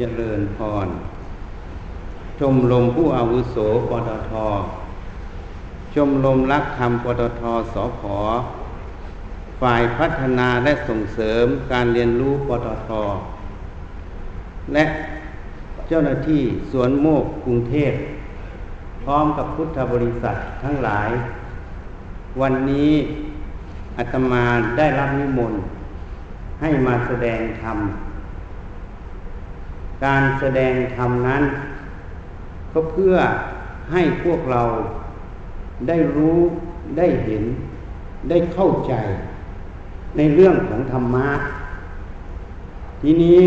เจริญพร ชมรมผู้อาวุโสปตท ชมรมรักธรรมปตทสพฝ่ายพัฒนาและส่งเสริมการเรียนรู้ปตท และเจ้าหน้าที่สวนโมกกรุงเทพ พร้อมกับพุทธบริษัททั้งหลาย วันนี้อาตมาได้รับนิมนต์ให้มาแสดงธรรม การแสดงธรรมนั้น ก็เพื่อให้พวกเราได้รู้ได้เห็นได้เข้าใจ ในเรื่องของธรรมะ ทีนี้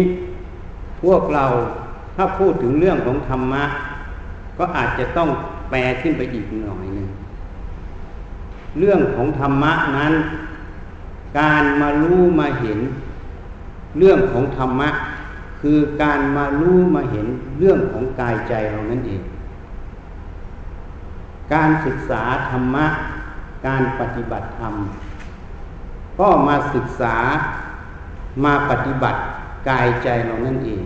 พวกเราถ้าพูดถึงเรื่องของธรรมะ ก็อาจจะต้องแปลขึ้นไปอีกหน่อยหนึ่งเรื่องของธรรมะนั้น การมารู้มาเห็น เรื่องของธรรมะ คือการมารู้มาเห็นเรื่องของกายใจเรานั่นเอง การศึกษาธรรมะ การปฏิบัติธรรม ก็มาศึกษามาปฏิบัติกายใจเรานั่นเอง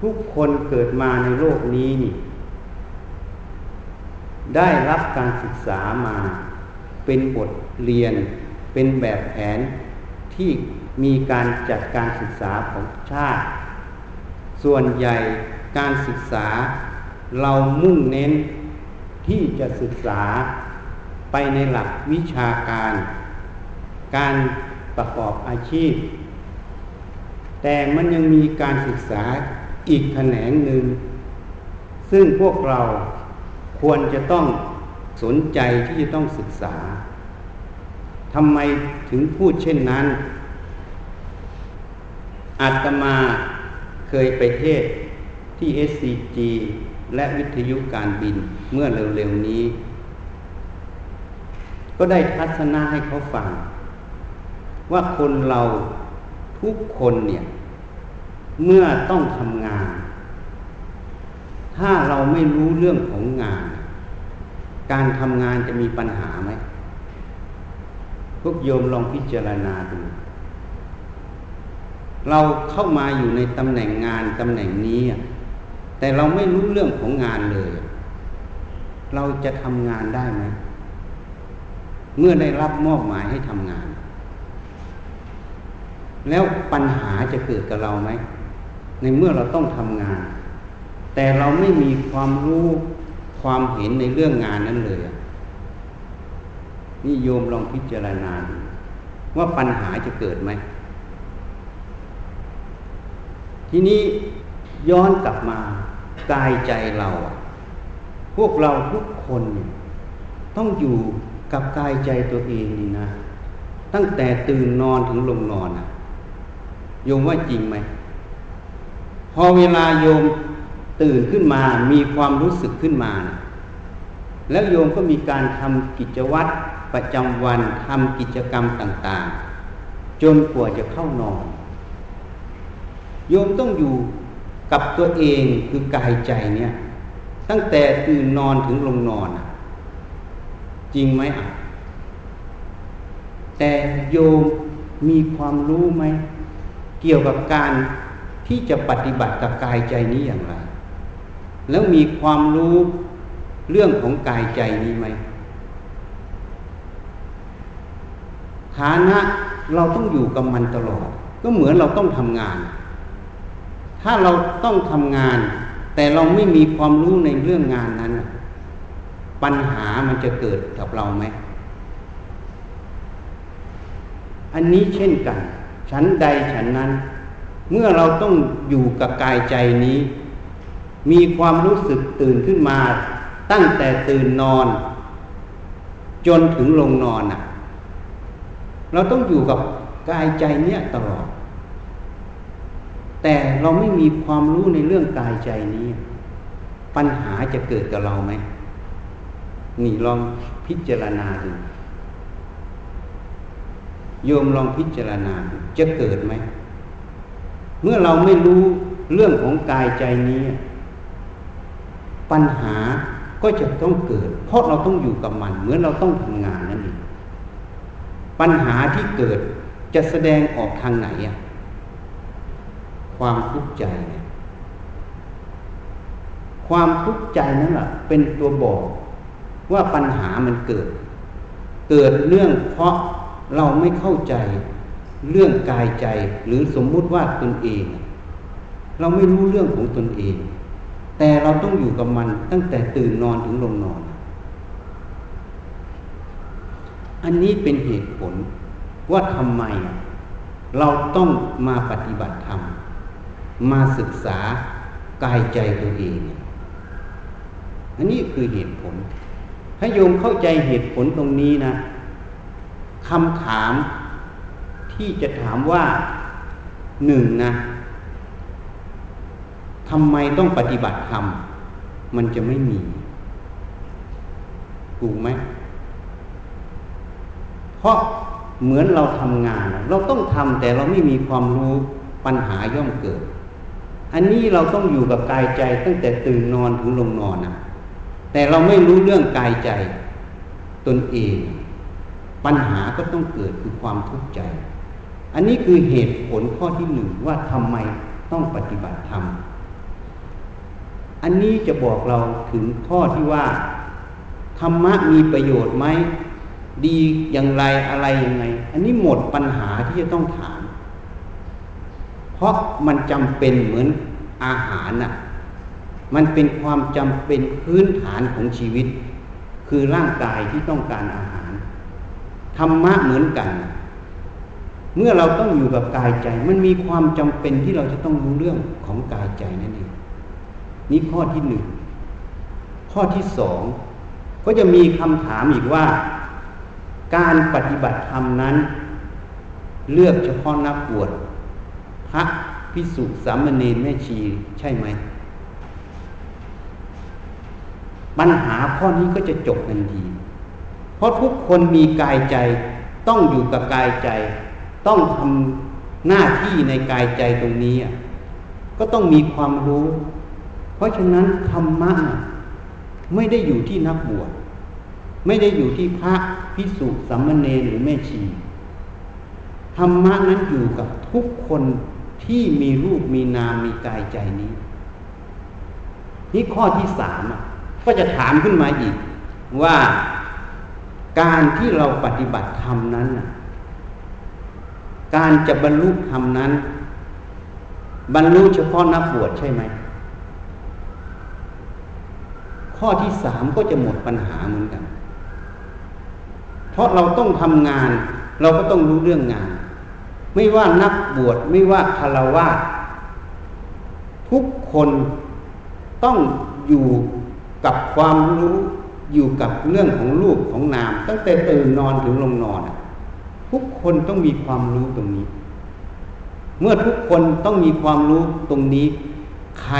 ทุกคนเกิดมาในโลกนี้นี่ ได้รับการศึกษามาเป็นบทเรียนเป็นแบบแผนที่ มีการจัดการศึกษาของชาติ ส่วนใหญ่การศึกษาเรามุ่งเน้นที่จะศึกษาไปในหลักวิชาการ การประกอบอาชีพ แต่มันยังมีการศึกษาอีกแขนงหนึ่ง ซึ่งพวกเราควรจะต้องสนใจที่จะต้องศึกษาทำไมถึงพูดเช่นนั้น อาตมาเคยไปเทศที่ SCG และวิทยุการบินเมื่อเร็วๆนี้ ก็ได้ทัศนะให้เขาฟัง ว่าคนเราทุกคนเนี่ย เมื่อต้องทำงาน ถ้าเราไม่รู้เรื่องของงาน การทำงานจะมีปัญหาไหมพวกโยมลองพิจารณาดู เราเข้ามาอยู่ในตำแหน่งงานตำแหน่งนี้ แต่เราไม่รู้เรื่องของงานเลย เราจะทำงานได้ไหมเมื่อได้รับมอบหมายให้ทำงาน แล้วปัญหาจะเกิดกับเราไหม ในเมื่อเราต้องทำงาน แต่เราไม่มีความรู้ความเห็นในเรื่องงานนั้นเลยนี่โยมลองพิจารณาว่าปัญหาจะเกิดไหม ทีนี้ย้อนกลับมากายใจเรา พวกเราทุกคนต้องอยู่กับกายใจตัวเองนี่นะ ตั้งแต่ตื่นนอนถึงลงนอนอะโยมว่าจริงไหม พอเวลาโยมตื่นขึ้นมามีความรู้สึกขึ้นมานะแล้วโยมก็มีการทำกิจวัตรประจำวันทำกิจกรรมต่าง ๆ จนกว่าจะเข้านอน โยมต้องอยู่กับตัวเองคือกายใจเนี่ย ตั้งแต่ตื่นนอนถึงลงนอน จริงไหมอะ แต่โยมมีความรู้ไหม เกี่ยวกับการที่จะปฏิบัติกับกายใจนี้อย่างไร แล้วมีความรู้เรื่องของกายใจนี้ไหมฐานะเราต้องอยู่กับมันตลอด ก็เหมือนเราต้องทำงาน ถ้าเราต้องทำงาน แต่เราไม่มีความรู้ในเรื่องงานนั้น ปัญหามันจะเกิดกับเราไหม อันนี้เช่นกันฉันใดฉันนั้น เมื่อเราต้องอยู่กับกายใจนี้ มีความรู้สึกตื่นขึ้นมา ตั้งแต่ตื่นนอน จนถึงลงนอนอะ เราต้องอยู่กับกายใจเนี้ยตลอด แต่เราไม่มีความรู้ในเรื่องกายใจนี้ ปัญหาจะเกิดกับเราไหมนี่ลองพิจารณาดูโยมลองพิจารณาจะเกิดไหม เมื่อเราไม่รู้เรื่องของกายใจนี้ ปัญหาก็จะต้องเกิด เพราะเราต้องอยู่กับมัน เหมือนเราต้องทำงานนั่นเองปัญหาที่เกิดจะแสดงออกทางไหนอะ ความทุกข์ใจเนี่ยความทุกข์ใจนั่นแหละเป็นตัวบอกว่าปัญหามันเกิด เกิดเรื่องเพราะเราไม่เข้าใจเรื่องกายใจหรือสมมุติว่าตนเอง เราไม่รู้เรื่องของตนเอง แต่เราต้องอยู่กับมันตั้งแต่ตื่นนอนถึงลงนอน อันนี้เป็นเหตุผลว่าทำไม เราต้องมาปฏิบัติธรรม มาศึกษากายใจตัวเอง อันนี้คือเหตุผลถ้าโยมเข้าใจเหตุผลตรงนี้นะคำถามที่จะถามว่าหนึ่งนะทำไมต้องปฏิบัติธรรมมันจะไม่มี ถูกไหม เพราะเหมือนเราทำงาน เราต้องทำแต่เราไม่มีความรู้ปัญหาย่อมเกิด อันนี้เราต้องอยู่กับกายใจตั้งแต่ตื่นนอนถึงลงนอนนะแต่เราไม่รู้เรื่องกายใจตนเอง ปัญหาก็ต้องเกิดคือความทุกข์ใจ อันนี้คือเหตุผลข้อที่หนึ่งว่าทำไมต้องปฏิบัติธรรม อันนี้จะบอกเราถึงข้อที่ว่า ธรรมะมีประโยชน์ไหม ดีอย่างไรอะไรยังไง อันนี้หมดปัญหาที่จะต้องถาม เพราะมันจำเป็นเหมือนอาหารน่ะ มันเป็นความจำเป็นพื้นฐานของชีวิต คือร่างกายที่ต้องการอาหาร ธรรมะเหมือนกัน เมื่อเราต้องอยู่กับกายใจ มันมีความจำเป็นที่เราจะต้องรู้เรื่องของกายใจนั่นเองนี่ข้อที่หนึ่งข้อที่สองก็จะมีคำถามอีกว่า การปฏิบัติธรรมนั้น เลือกเฉพาะนักบวช พระพิสุสามเณรแม่ชีใช่ไหม ปัญหาข้อนี้ก็จะจบทันที เพราะทุกคนมีกายใจต้องอยู่กับกายใจ ต้องทำหน้าที่ในกายใจตรงนี้ ก็ต้องมีความรู้ เพราะฉะนั้นธรรมะไม่ได้อยู่ที่นักบวชไม่ได้อยู่ที่พระพิสุสัมมเนรหรือแม่ชีธรรมะนั้นอยู่กับทุกคน ที่มีรูปมีนามมีกายใจนี้ นี่ข้อที่สามก็จะถามขึ้นมาอีก ว่าการที่เราปฏิบัติธรรมนั้นการจะบรรลุธรรมนั้น บรรลุเฉพาะนักบวชใช่ไหม ข้อที่สามก็จะหมดปัญหาเหมือนกัน เพราะเราต้องทำงาน เราก็ต้องรู้เรื่องงาน ไม่ว่านักบวชไม่ว่าคารวะทุกคนต้องอยู่กับความรู้อยู่กับเรื่องของรูปของนาม ตั้งแต่ตื่นนอนถึงลงนอนทุกคนต้องมีความรู้ตรงนี้ เมื่อทุกคนต้องมีความรู้ตรงนี้ ใคร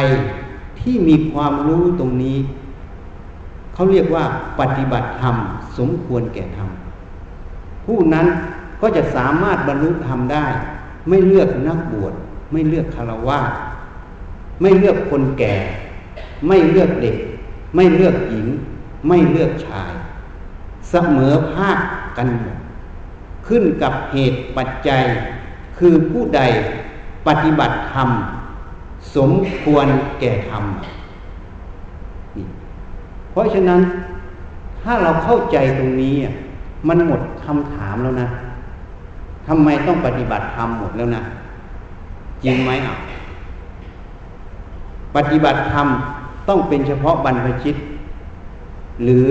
ที่มีความรู้ตรงนี้ เขาเรียกว่าปฏิบัติธรรม สมควรแก่ธรรมผู้นั้น ก็จะสามารถบรรลุธรรมได้ ไม่เลือกนักบวชไม่เลือกคารวะไม่เลือกคนแก่ ไม่เลือกเด็ก ไม่เลือกหญิง ไม่เลือกชาย เสมอภาคกันหมดขึ้นกับเหตุปัจจัย คือผู้ใดปฏิบัติธรรม สมควรแก่ธรรมเพราะฉะนั้นถ้าเราเข้าใจตรงนี้มันหมดคำถามแล้วนะ ทำไมต้องปฏิบัติธรรมหมดแล้วนะจริงไหมอะปฏิบัติธรรมต้องเป็นเฉพาะบรรพชิต หรือ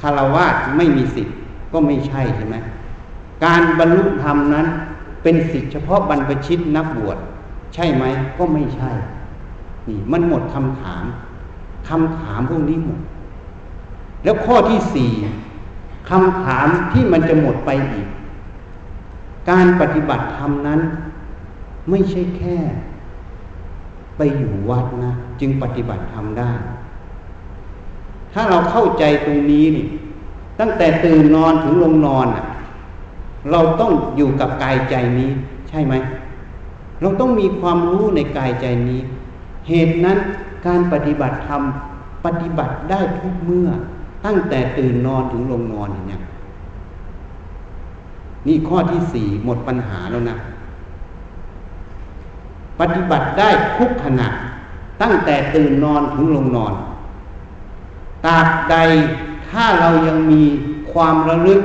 คารวะไม่มีสิทธิ์ก็ไม่ใช่ใช่ไหมการบรรลุธรรมนั้น เป็นสิทธิเฉพาะบรรพชิตนักบวชใช่ไหมก็ไม่ใช่ นี่มันหมดคำถามคำถามพวกนี้หมด แล้วข้อที่สี่คำถามที่มันจะหมดไปอีก การปฏิบัติธรรมนั้น ไม่ใช่แค่ ไปอยู่วัดนะ จึงปฏิบัติธรรมได้ ถ้าเราเข้าใจตรงนี้นี่ ตั้งแต่ตื่นนอนถึงลงนอนอะเราต้องอยู่กับกายใจนี้ ใช่ไหม เราต้องมีความรู้ในกายใจนี้ เหตุนั้นการปฏิบัติธรรมปฏิบัติได้ทุกเมื่อ ตั้งแต่ตื่นนอนถึงลงนอนอย่างนี้ นี่ข้อที่สี่หมดปัญหาแล้วนะ ปฏิบัติได้ทุกขณะ ตั้งแต่ตื่นนอนถึงลงนอน ตาบใดถ้าเรายังมีความระลึก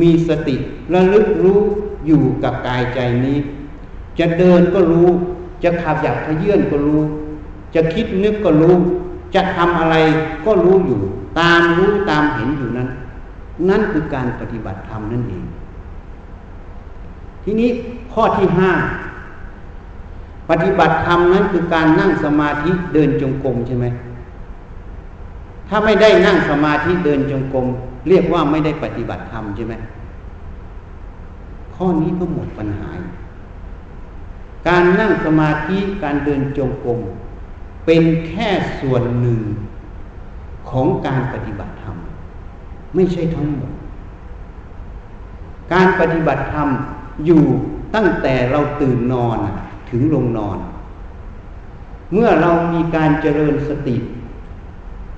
มีสติระลึกรู้อยู่กับกายใจนี้ จะเดินก็รู้ จะขับอยากขยื่นก็รู้ จะคิดนึกก็รู้ จะทำอะไรก็รู้อยู่ ตามรู้ตามเห็นอยู่นั้น นั่นคือการปฏิบัติธรรมนั่นเอง ทีนี้ข้อที่ห้าปฏิบัติธรรมนั้นคือการนั่งสมาธิเดินจงกรมใช่ไหมถ้าไม่ได้นั่งสมาธิเดินจงกรมเรียกว่าไม่ได้ปฏิบัติธรรมใช่ไหมข้อนี้ก็หมดปัญหา การนั่งสมาธิการเดินจงกรมเป็นแค่ส่วนหนึ่งของการปฏิบัติธรรม ไม่ใช่ทั้งหมด การปฏิบัติธรรม อยู่ตั้งแต่เราตื่นนอนถึงลงนอน เมื่อเรามีการเจริญสติ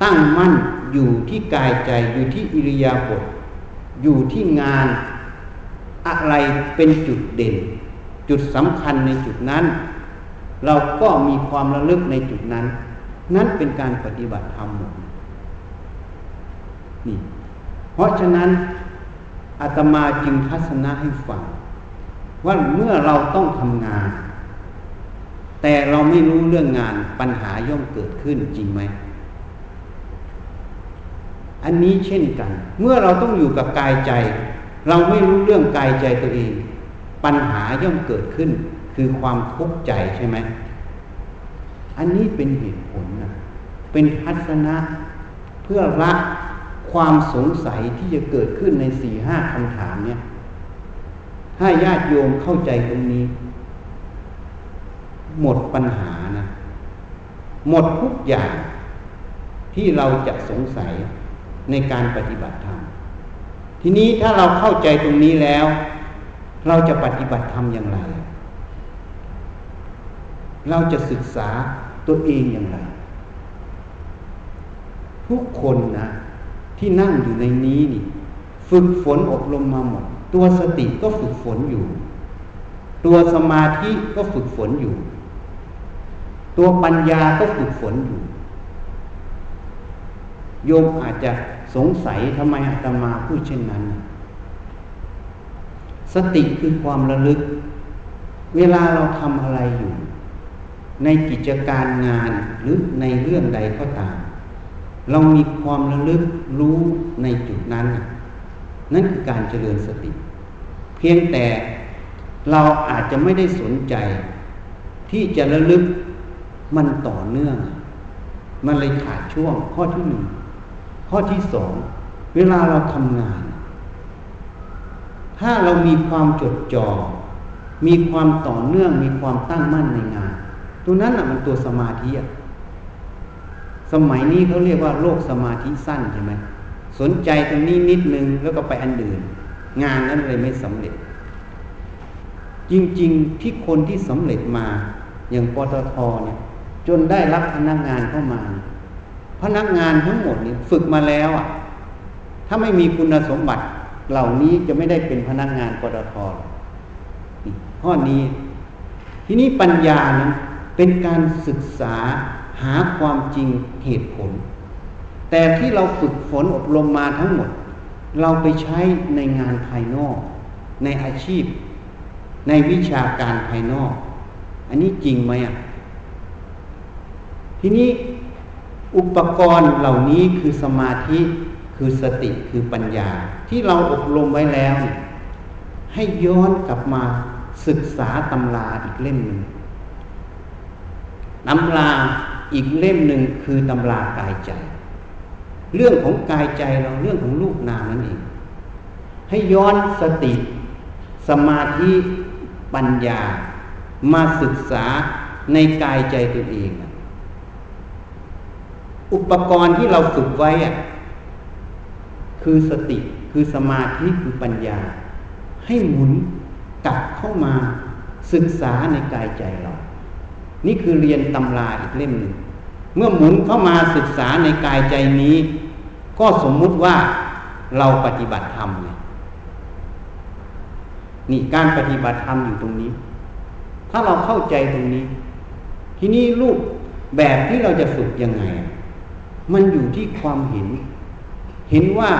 ตั้งมั่นอยู่ที่กายใจอยู่ที่อิริยาบถอยู่ที่งานอะไรเป็นจุดเด่น จุดสำคัญในจุดนั้น เราก็มีความระลึกในจุดนั้น นั่นเป็นการปฏิบัติธรรมหมดนี่ เพราะฉะนั้นอาตมาจึงทัศนะให้ฟัง ว่าเมื่อเราต้องทำงาน แต่เราไม่รู้เรื่องงานปัญหาย่อมเกิดขึ้นจริงไหม อันนี้เช่นกัน เมื่อเราต้องอยู่กับกายใจ เราไม่รู้เรื่องกายใจตัวเอง ปัญหาย่อมเกิดขึ้น คือความทุกข์ใจใช่ไหม อันนี้เป็นเหตุผลนะเป็นทัศนะเพื่อละความสงสัยที่จะเกิดขึ้นในสี่ห้าคำถามเนี่ย ถ้าญาติโยมเข้าใจตรงนี้ หมดปัญหานะ หมดทุกอย่างที่เราจะสงสัยในการปฏิบัติธรรม ทีนี้ถ้าเราเข้าใจตรงนี้แล้ว เราจะปฏิบัติธรรมอย่างไร เราจะศึกษาตัวเองอย่างไร ทุกคนนะ ที่นั่งอยู่ในนี้นี่ ฝึกฝนอบรมมาหมด ตัวสติก็ฝึกฝนอยู่ ตัวสมาธิก็ฝึกฝนอยู่ ตัวปัญญาก็ฝึกฝนอยู่ โยมอาจจะสงสัยทำไมอาตมาพูดเช่นนั้น สติคือความระลึก เวลาเราทำอะไรอยู่ ในกิจการงานหรือในเรื่องใดก็ตาม เรามีความระลึกรู้ในจุดนั้น นั่นคือการเจริญสติ พียงแต่เราอาจจะไม่ได้สนใจ ที่จะระลึกมันต่อเนื่อง มันเลยขาดช่วงข้อที่หนึ่งข้อที่สองเวลาเราทำงาน ถ้าเรามีความจดจอ่อมีความต่อเนื่อง มีความตั้งมั่นในงาน ตัวนั้นอะมันตัวสมาธิสมัยนี้เขาเรียกว่าโลกสมาธิสั้นใช่ไหมสนใจตรงนี้นิดนึงแล้วก็ไปอันอื่น งานนั้นเลยไม่สำเร็จ จริงๆที่คนที่สำเร็จมาอย่างปตทเนี่ย จนได้รับพนักงานเข้ามา พนักงานทั้งหมดนี่ฝึกมาแล้วอะ ถ้าไม่มีคุณสมบัติเหล่านี้จะไม่ได้เป็นพนักงานปตทข้อนี้ ทีนี้ปัญญานะเป็นการศึกษาหาความจริงเหตุผล แต่ที่เราฝึกฝนอบรมมาทั้งหมด เราไปใช้ในงานภายนอก ในอาชีพ ในวิชาการภายนอก อันนี้จริงไหมอะทีนี้อุปกรณ์เหล่านี้คือสมาธิคือสติคือปัญญา ที่เราอบรมไว้แล้วให้ย้อนกลับมาศึกษาตำราอีกเล่มหนึ่งตำราอีกเล่มหนึ่งคือตำรากายใจ เรื่องของกายใจเราเรื่องของลูกนามนั่นเองให้ย้อนสติ สมาธิปัญญา มาศึกษาในกายใจตัวเอง อุปกรณ์ที่เราฝึกไว้อะคือสติคือสมาธิคือปัญญา ให้หมุนกลับเข้ามาศึกษาในกายใจเรา นี่คือเรียนตำราอีกเล่มหนึ่งเมื่อหมุนเข้ามาศึกษาในกายใจนี้ ก็สมมุติว่าเราปฏิบัติธรรมไงนี่การปฏิบัติธรรมอยู่ตรงนี้ ถ้าเราเข้าใจตรงนี้ ทีนี้รูปแบบที่เราจะฝึกยังไง มันอยู่ที่ความเห็น เห็นว่า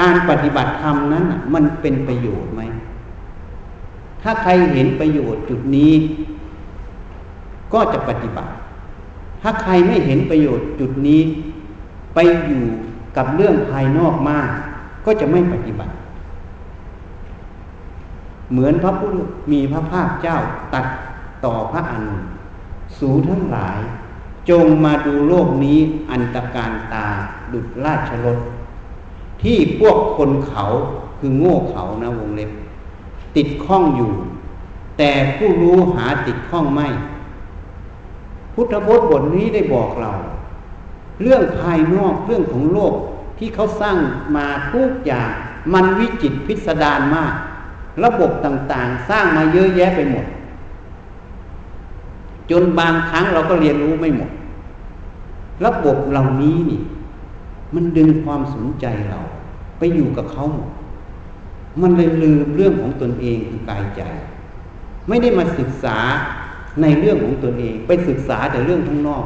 การปฏิบัติธรรมนั้นมันเป็นประโยชน์ไหม ถ้าใครเห็นประโยชน์จุดนี้ ก็จะปฏิบัติ ถ้าใครไม่เห็นประโยชน์จุดนี้ ไปอยู่กับเรื่องภายนอกมาก ก็จะไม่ปฏิบัติ เหมือนพระพุทธมีพระภาคเจ้าตัดต่อพระอนุสูทั้งหลาย จงมาดูโลกนี้อันตรการตาดุจราชรถที่พวกคนเขาคือโง่เขานะวงเล็บ ติดข้องอยู่ แต่ผู้รู้หาติดข้องไม่ พุทธพจน์บทนี้ได้บอกเรา เรื่องภายนอกเรื่องของโลกที่เขาสร้างมาทุกอย่าง มันวิจิตพิสดารมาก ระบบต่างๆ สร้างมาเยอะแยะไปหมด จนบางครั้งเราก็เรียนรู้ไม่หมด ระบบเหล่านี้นี่ มันดึงความสนใจเรา ไปอยู่กับเขาหมดมันเลยลืมเรื่องของตนเองคือกายใจ ไม่ได้มาศึกษาในเรื่องของตนเอง ไปศึกษาแต่เรื่องข้างนอก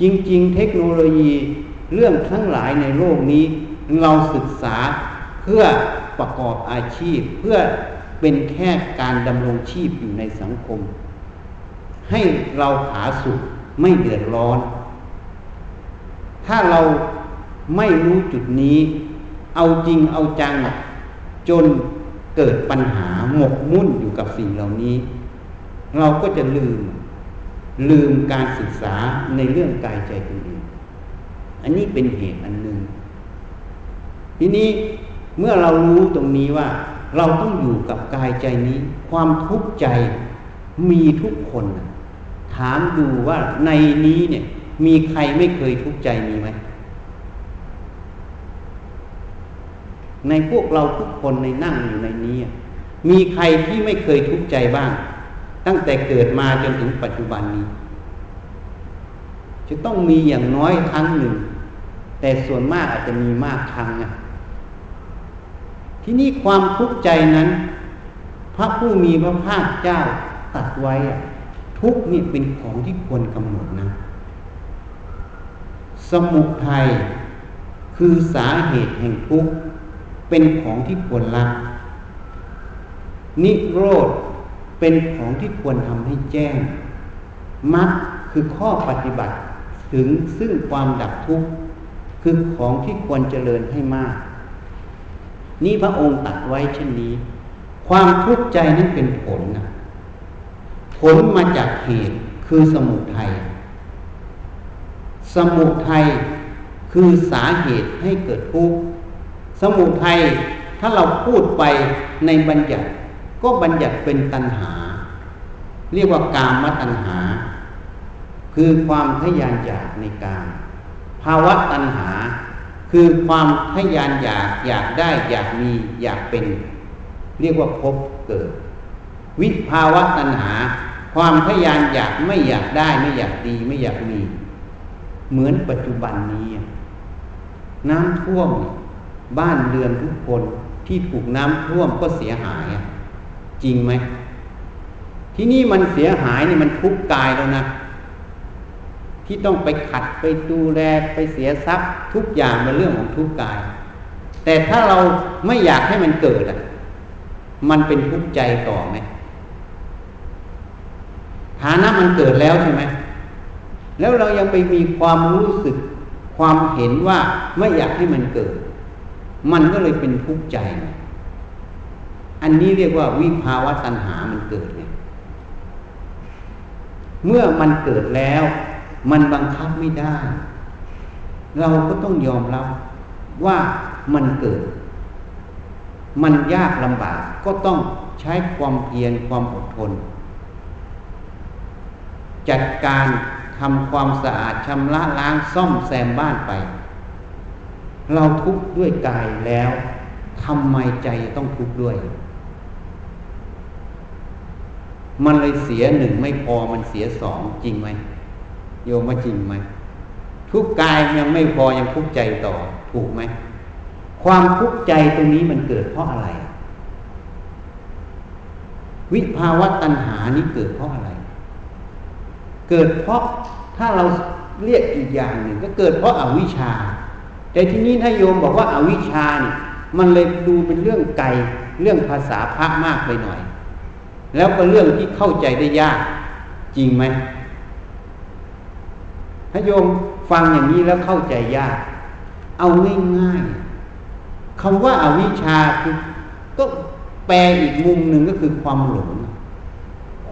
จริง ๆ เทคโนโลยีเรื่องทั้งหลายในโลกนี้ เราศึกษาเพื่อประกอบอาชีพ เพื่อเป็นแค่การดำรงชีพอยู่ในสังคม ให้เราหาสุขไม่เดือดร้อน ถ้าเราไม่รู้จุดนี้ เอาจริงเอาจัง จนเกิดปัญหาหมกมุ่นอยู่กับสิ่งเหล่านี้ เราก็จะลืม ลืมการศึกษาในเรื่องกายใจตัวเองอันนี้เป็นเหตุอันหนึ่ง ทีนี้เมื่อเรารู้ตรงนี้ว่า เราต้องอยู่กับกายใจนี้ ความทุกข์ใจมีทุกคน ถามดูว่าในนี้เนี่ย มีใครไม่เคยทุกข์ใจมีไหมในพวกเราทุกคนในนั่งอยู่ในนี้ มีใครที่ไม่เคยทุกข์ใจบ้าง ตั้งแต่เกิดมาจนถึงปัจจุบันนี้ จะต้องมีอย่างน้อยครั้งหนึ่ง แต่ส่วนมากอาจจะมีมากครั้งอะที่นี่ความทุกข์ใจนั้น พระผู้มีพระภาคเจ้าตัดไว้อะทุกนี่เป็นของที่ควรกำหนดนะ สมุทัยคือสาเหตุแห่งทุกข์เป็นของที่ควรละนิโรธ เป็นของที่ควรทำให้แจ้งมรรคคือข้อปฏิบัติ ถึงซึ่งความดับทุกข์คือของที่ควรเจริญให้มาก นี่พระองค์ตัดไว้เช่นนี้ ความทุกข์ใจนั้นเป็นผลนะผลมาจากเหตุคือสมุทัยสมุทัยคือสาเหตุให้เกิดทุกข์สมุทัยถ้าเราพูดไปในบัญญัติ ก็บัญญัติเป็นตัณหา เรียกว่ากามตัณหา คือความทยานอยากในกามภาวะตัณหา คือความทยานอยากอยากได้อยากมีอยากเป็น เรียกว่าพบเกิด วิภาวะตัณหา ความทยานอยากไม่อยากได้ไม่อยากดีไม่อยากมี เหมือนปัจจุบันนี้ น้ำท่วมบ้านเรือนทุกคนที่ถูกน้ำท่วมก็เสียหาย จริงไหม ที่นี่มันเสียหายนี่มันทุกกายแล้วนะ ที่ต้องไปขัดไปดูแลไปเสียทรัพย์ ทุกอย่างเป็นเรื่องของทุกกาย แต่ถ้าเราไม่อยากให้มันเกิดอะ มันเป็นทุกข์ใจต่อไหมฐานะมันเกิดแล้วใช่ไหมแล้วเรายังไปมีความรู้สึกความเห็นว่าไม่อยากให้มันเกิด มันก็เลยเป็นทุกข์ใจ อันนี้เรียกว่าวิภาวะตัณหามันเกิดเนี่ยเมื่อมันเกิดแล้ว มันบังคับไม่ได้ เราก็ต้องยอมรับว่ามันเกิด มันยากลำบากก็ต้องใช้ความเพียรความอดทน จัดการทำความสะอาดชำระล้างซ่อมแซมบ้านไป เราทุกข์ด้วยกายแล้วทำไมใจต้องทุกข์ด้วย มันเลยเสียหนึ่งไม่พอมันเสียสองจริงไหมโยมว่าจริงไหมทุกกายยังไม่พอยังทุกใจต่อถูกไหมความทุกข์ใจตรงนี้มันเกิดเพราะอะไร วิภาวะตัณหานี้เกิดเพราะอะไร เกิดเพราะถ้าเราเรียกอีกอย่างหนึ่งก็เกิดเพราะอาวิชชา แต่ที่นี้ถ้าโยมบอกว่าอาวิชชาเนี่ยมันเลยดูเป็นเรื่องไกลเรื่องภาษาพระมากไปหน่อย แล้วก็เรื่องที่เข้าใจได้ยาก จริงไหมถ้าโยมฟังอย่างนี้แล้วเข้าใจยาก เอาง่ายๆคำว่าอาวิชชาคือก็แปลอีกมุมหนึ่งก็คือความหลง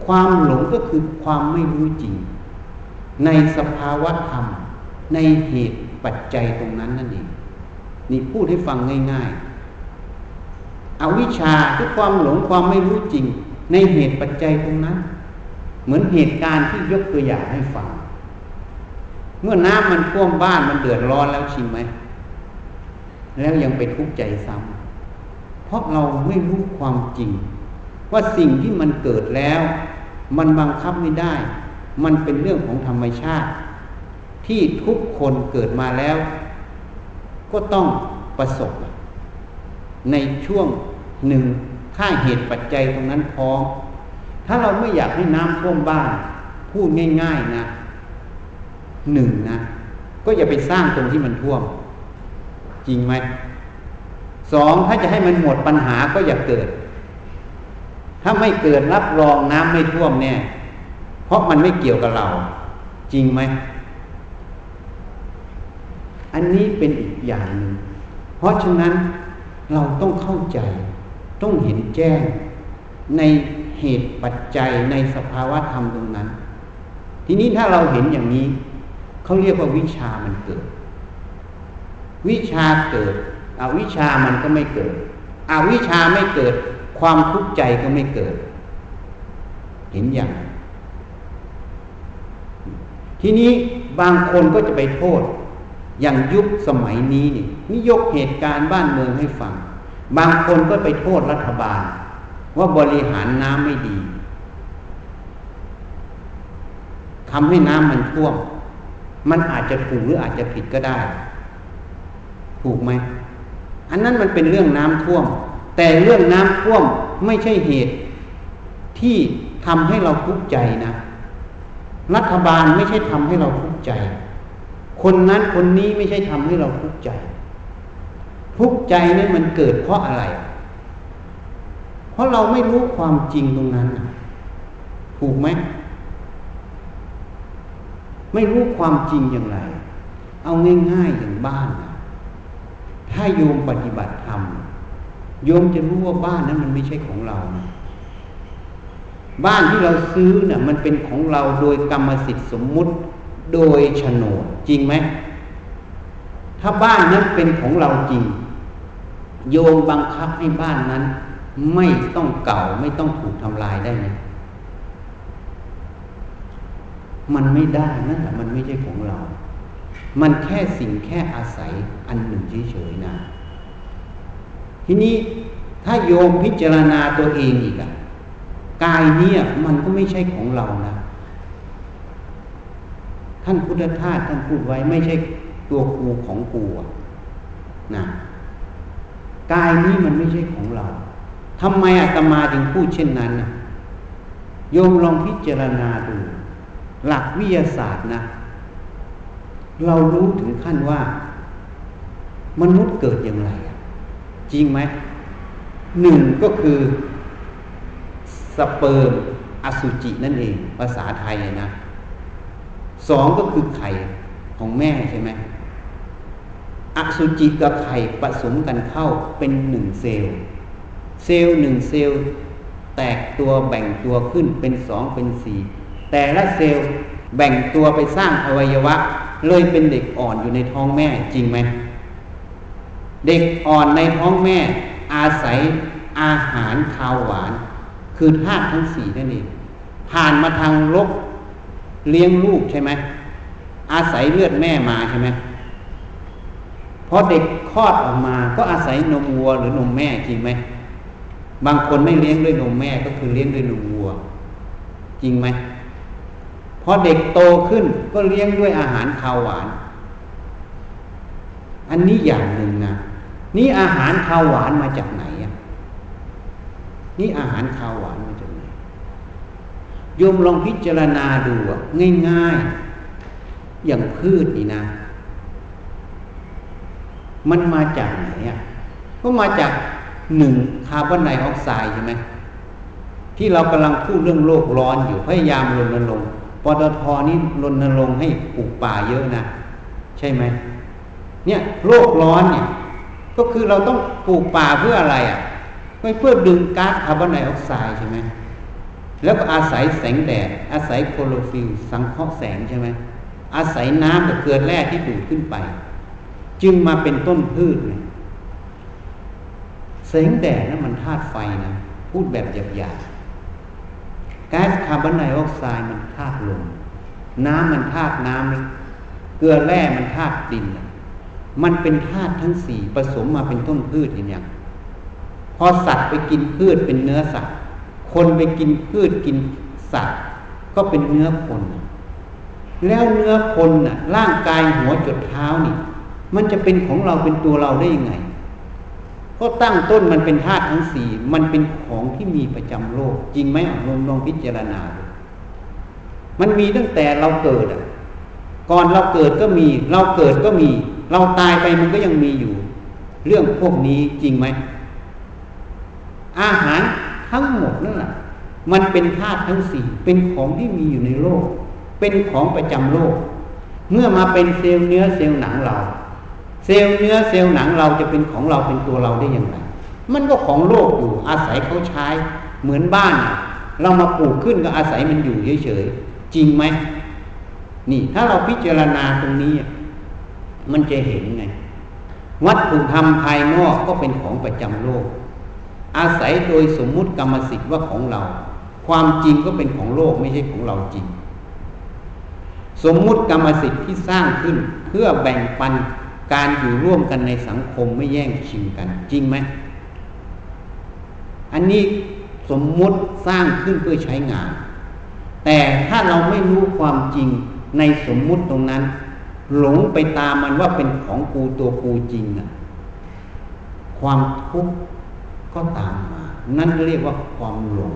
ความหลงก็คือความไม่รู้จริง ในสภาวะธรรม ในเหตุปัจจัยตรงนั้นนั่นเอง นี่พูดให้ฟังง่ายๆอวิชชาคือความหลงความไม่รู้จริง ในเหตุปัจจัยตรงนั้น เหมือนเหตุการณ์ที่ยกตัวอย่างให้ฟัง เมื่อน้ำมันท่วมบ้านมันเดือดร้อนแล้วชิไหม แล้วยังไปทุกข์ใจซ้ำเพราะเราไม่รู้ความจริง ว่าสิ่งที่มันเกิดแล้ว มันบังคับไม่ได้ มันเป็นเรื่องของธรรมชาติ ที่ทุกคนเกิดมาแล้ว ก็ต้องประสบ ในช่วงหนึ่ง ถ้าเหตุปัจจัยตรงนั้นพร้อม ถ้าเราไม่อยากให้น้ำท่วมบ้าน พูดง่าย ๆนะหนึ่งนะ ก็อย่าไปสร้างตรงที่มันท่วม จริงไหมสองถ้าจะให้มันหมดปัญหาก็อย่าเกิด ถ้าไม่เกิดรับรองน้ำไม่ท่วมเนี่ยเพราะมันไม่เกี่ยวกับเรา จริงไหมอันนี้เป็นอีกอย่างหนึ่งเพราะฉะนั้นเราต้องเข้าใจ ต้องเห็นแจ้งในเหตุปัจจัยในสภาวะธรรมตรงนั้น ทีนี้ถ้าเราเห็นอย่างนี้ เขาเรียกว่าวิชามันเกิด วิชาเกิดอวิชามันก็ไม่เกิดอวิชาไม่เกิด ความทุกข์ใจก็ไม่เกิด เห็นอย่าง ทีนี้บางคนก็จะไปโทษ อย่างยุคสมัยนี้นี่นี่ยกเหตุการณ์บ้านเมืองให้ฟัง บางคนก็ไปโทษรัฐบาล ว่าบริหารน้ำไม่ดีทำให้น้ำมันท่วม มันอาจจะถูกหรืออาจจะผิดก็ได้ ถูกไหม อันนั้นมันเป็นเรื่องน้ำท่วม แต่เรื่องน้ำท่วมไม่ใช่เหตุ ที่ทำให้เราทุกข์ใจนะ รัฐบาลไม่ใช่ทำให้เราทุกข์ใจ คนนั้นคนนี้ไม่ใช่ทำให้เราทุกข์ใจ ทุกข์ใจนี่มันเกิดเพราะอะไร เพราะเราไม่รู้ความจริงตรงนั้น ถูกไหม ไม่รู้ความจริงอย่างไร เอาง่ายๆอย่างบ้านนะถ้าโยมปฏิบัติธรรมโยมจะรู้ว่าบ้านนั้นมันไม่ใช่ของเรานะบ้านที่เราซื้อเนะ่ะ มันเป็นของเราโดยกรรมสิทธิ์สมมุติโดยโฉนดจริงไหม ถ้าบ้านนั้นเป็นของเราจริง โยมบังคับให้บ้านนั้น ไม่ต้องเก่าไม่ต้องถูกทำลายได้ไหมมันไม่ได้นั่นแหละมันไม่ใช่ของเรา มันแค่สิ่งแค่อาศัยอันหนึ่งเฉยๆนะ ทีนี้ถ้าโยมพิจารณาตัวเองอีกอะกายเนี่ยมันก็ไม่ใช่ของเรานะท่านพุทธทาสท่านพูดไว้ไม่ใช่ตัวครูของกูนะ กายนี้มันไม่ใช่ของเราทำไมอาตมาถึงพูดเช่นนั้นนะโยมลองพิจารณาดู หลักวิทยาศาสตร์นะ เรารู้ถึงขั้นว่า มนุษย์เกิดอย่างไร จริงไหมหนึ่งก็คือ สเปิร์มอสุจินั่นเอง ภาษาไทยนะสองก็คือไข่ของแม่ใช่ไหม อสุจิกับไข่ผสมกันเข้าเป็นหนึ่งเซลล์ เซลล์หนึ่งเซลล์แตกตัวแบ่งตัวขึ้นเป็นสองเป็นสี่แต่ละเซลล์แบ่งตัวไปสร้างอวัยวะ เลยเป็นเด็กอ่อนอยู่ในท้องแม่จริงไหม เด็กอ่อนในท้องแม่ อาศัยอาหารคาวหวาน คือธาตุทั้งสี่นั่นเองผ่านมาทางลกเลี้ยงลูกใช่ไหมอาศัยเลือดแม่มาใช่ไหม พอเด็กคลอดออกมาก็อาศัยนมวัวหรือนมแม่จริงไหมบางคนไม่เลี้ยงด้วยนมแม่ก็คือเลี้ยงด้วยนมวัว จริงไหมพอเด็กโตขึ้นก็เลี้ยงด้วยอาหารคาวหวาน อันนี้อย่างหนึ่งนะนี่อาหารคาวหวานมาจากไหนอะนี่อาหารคาวหวานมาจากไหนโโยมลองพิจารณาดูง่ายๆ อย่างพืชนี่นะ มันมาจากไหนอะก็มาจากหนึ่งคาร์บอนไดออกไซด์ใช่ไหมที่เรากำลังพูดเรื่องโลกร้อนอยู่พยายามรณรงค์ปตทนี่รณรงค์ให้ปลูกป่าเยอะนะใช่ไหมเนี่ยโลกร้อนเนี่ยก็คือเราต้องปลูกป่าเพื่ออะไรอะไม่เพื่อดึงก๊าซคาร์บอนไดออกไซด์ใช่ไหมแล้วก็อาศัยแสงแดด อาศัยโคลอฟิลสังเคราะห์แสงใช่ไหมอาศัยน้ำกับเกลือแร่ที่ดูดขึ้นไป จึงมาเป็นต้นพืชเลยแสงแดดนั้นมันธาตุไฟนะพูดแบบหยาบๆก๊าซคาร์บอนไดออกไซด์มันธาตุลมน้ำมันธาตุน้ำเกลือแร่มันธาตุดินมันเป็นธาตุทั้งสี่ผสมมาเป็นต้นพืชอย่างพอสัตว์ไปกินพืชเป็นเนื้อสัตว์ คนไปกินพืชกินสัตว์ ก็เป็นเนื้อคน แล้วเนื้อคนน่ะ ร่างกายหัวจดเท้านี่ มันจะเป็นของเราเป็นตัวเราได้ยังไงก็ตั้งต้นมันเป็นธาตุทั้งสี่มันเป็นของที่มีประจำโลก จริงไหมลองลองพิจารณาดูมันมีตั้งแต่เราเกิดอะ ก่อนเราเกิดก็มี เราเกิดก็มี เราตายไปมันก็ยังมีอยู่ เรื่องพวกนี้จริงไหม อาหารทั้งหมดนั่นแหละมันเป็นธาตุทั้งสี่เป็นของที่มีอยู่ในโลก เป็นของประจำโลก เมื่อมาเป็นเซลล์เนื้อเซลล์หนังเรา เซลล์เนื้อเซลล์หนังเราจะเป็นของเราเป็นตัวเราได้อย่างไร มันก็ของโลกอยู่อาศัยเขาใช้เหมือนบ้าน เรามาปลูกขึ้นก็อาศัยมันอยู่เฉยๆจริงไหมนี่ถ้าเราพิจารณาตรงนี้ มันจะเห็นไง วัตถุธรรมภายนอกก็เป็นของประจำโลก อาศัยโดยสมมุติกรรมสิทธิ์ว่าของเรา ความจริงก็เป็นของโลกไม่ใช่ของเราจริง สมมุติกรรมสิทธิ์ที่สร้างขึ้นเพื่อแบ่งปัน การอยู่ร่วมกันในสังคมไม่แย่งชิงกัน จริงไหม อันนี้สมมุติสร้างขึ้นเพื่อใช้งาน แต่ถ้าเราไม่รู้ความจริงในสมมุติตรงนั้น หลงไปตามมันว่าเป็นของกูตัวกูจริงอะความทุกข์ก็ตามมา นั่นเรียกว่าความหลง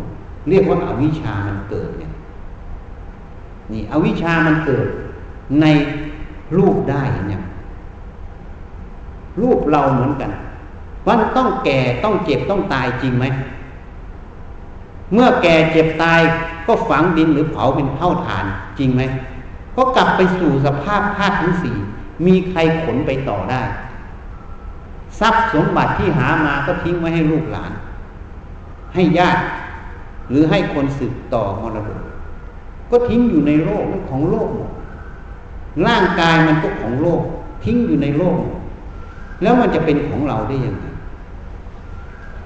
เรียกว่าอาวิชามันเกิดเนี่ยนี่อวิชามันเกิดในรูปได้เนี่ย รูปเราเหมือนกันวันต้องแก่ต้องเจ็บต้องตายจริงไหม เมื่อแก่เจ็บตายก็ฝังดินหรือเผาเป็นเท่าฐานจริงไหม ก็กลับไปสู่สภาพธาตุทั้งสี่มีใครขนไปต่อได้ ทรัพย์สมบัติที่หามาก็ทิ้งไว้ให้ลูกหลาน ให้ญาติ หรือให้คนสืบต่อมรดกก็ทิ้งอยู่ในโลกของโลกหมดร่างกายมันก็ของโลก ทิ้งอยู่ในโลกหมด แล้วมันจะเป็นของเราได้ยังไง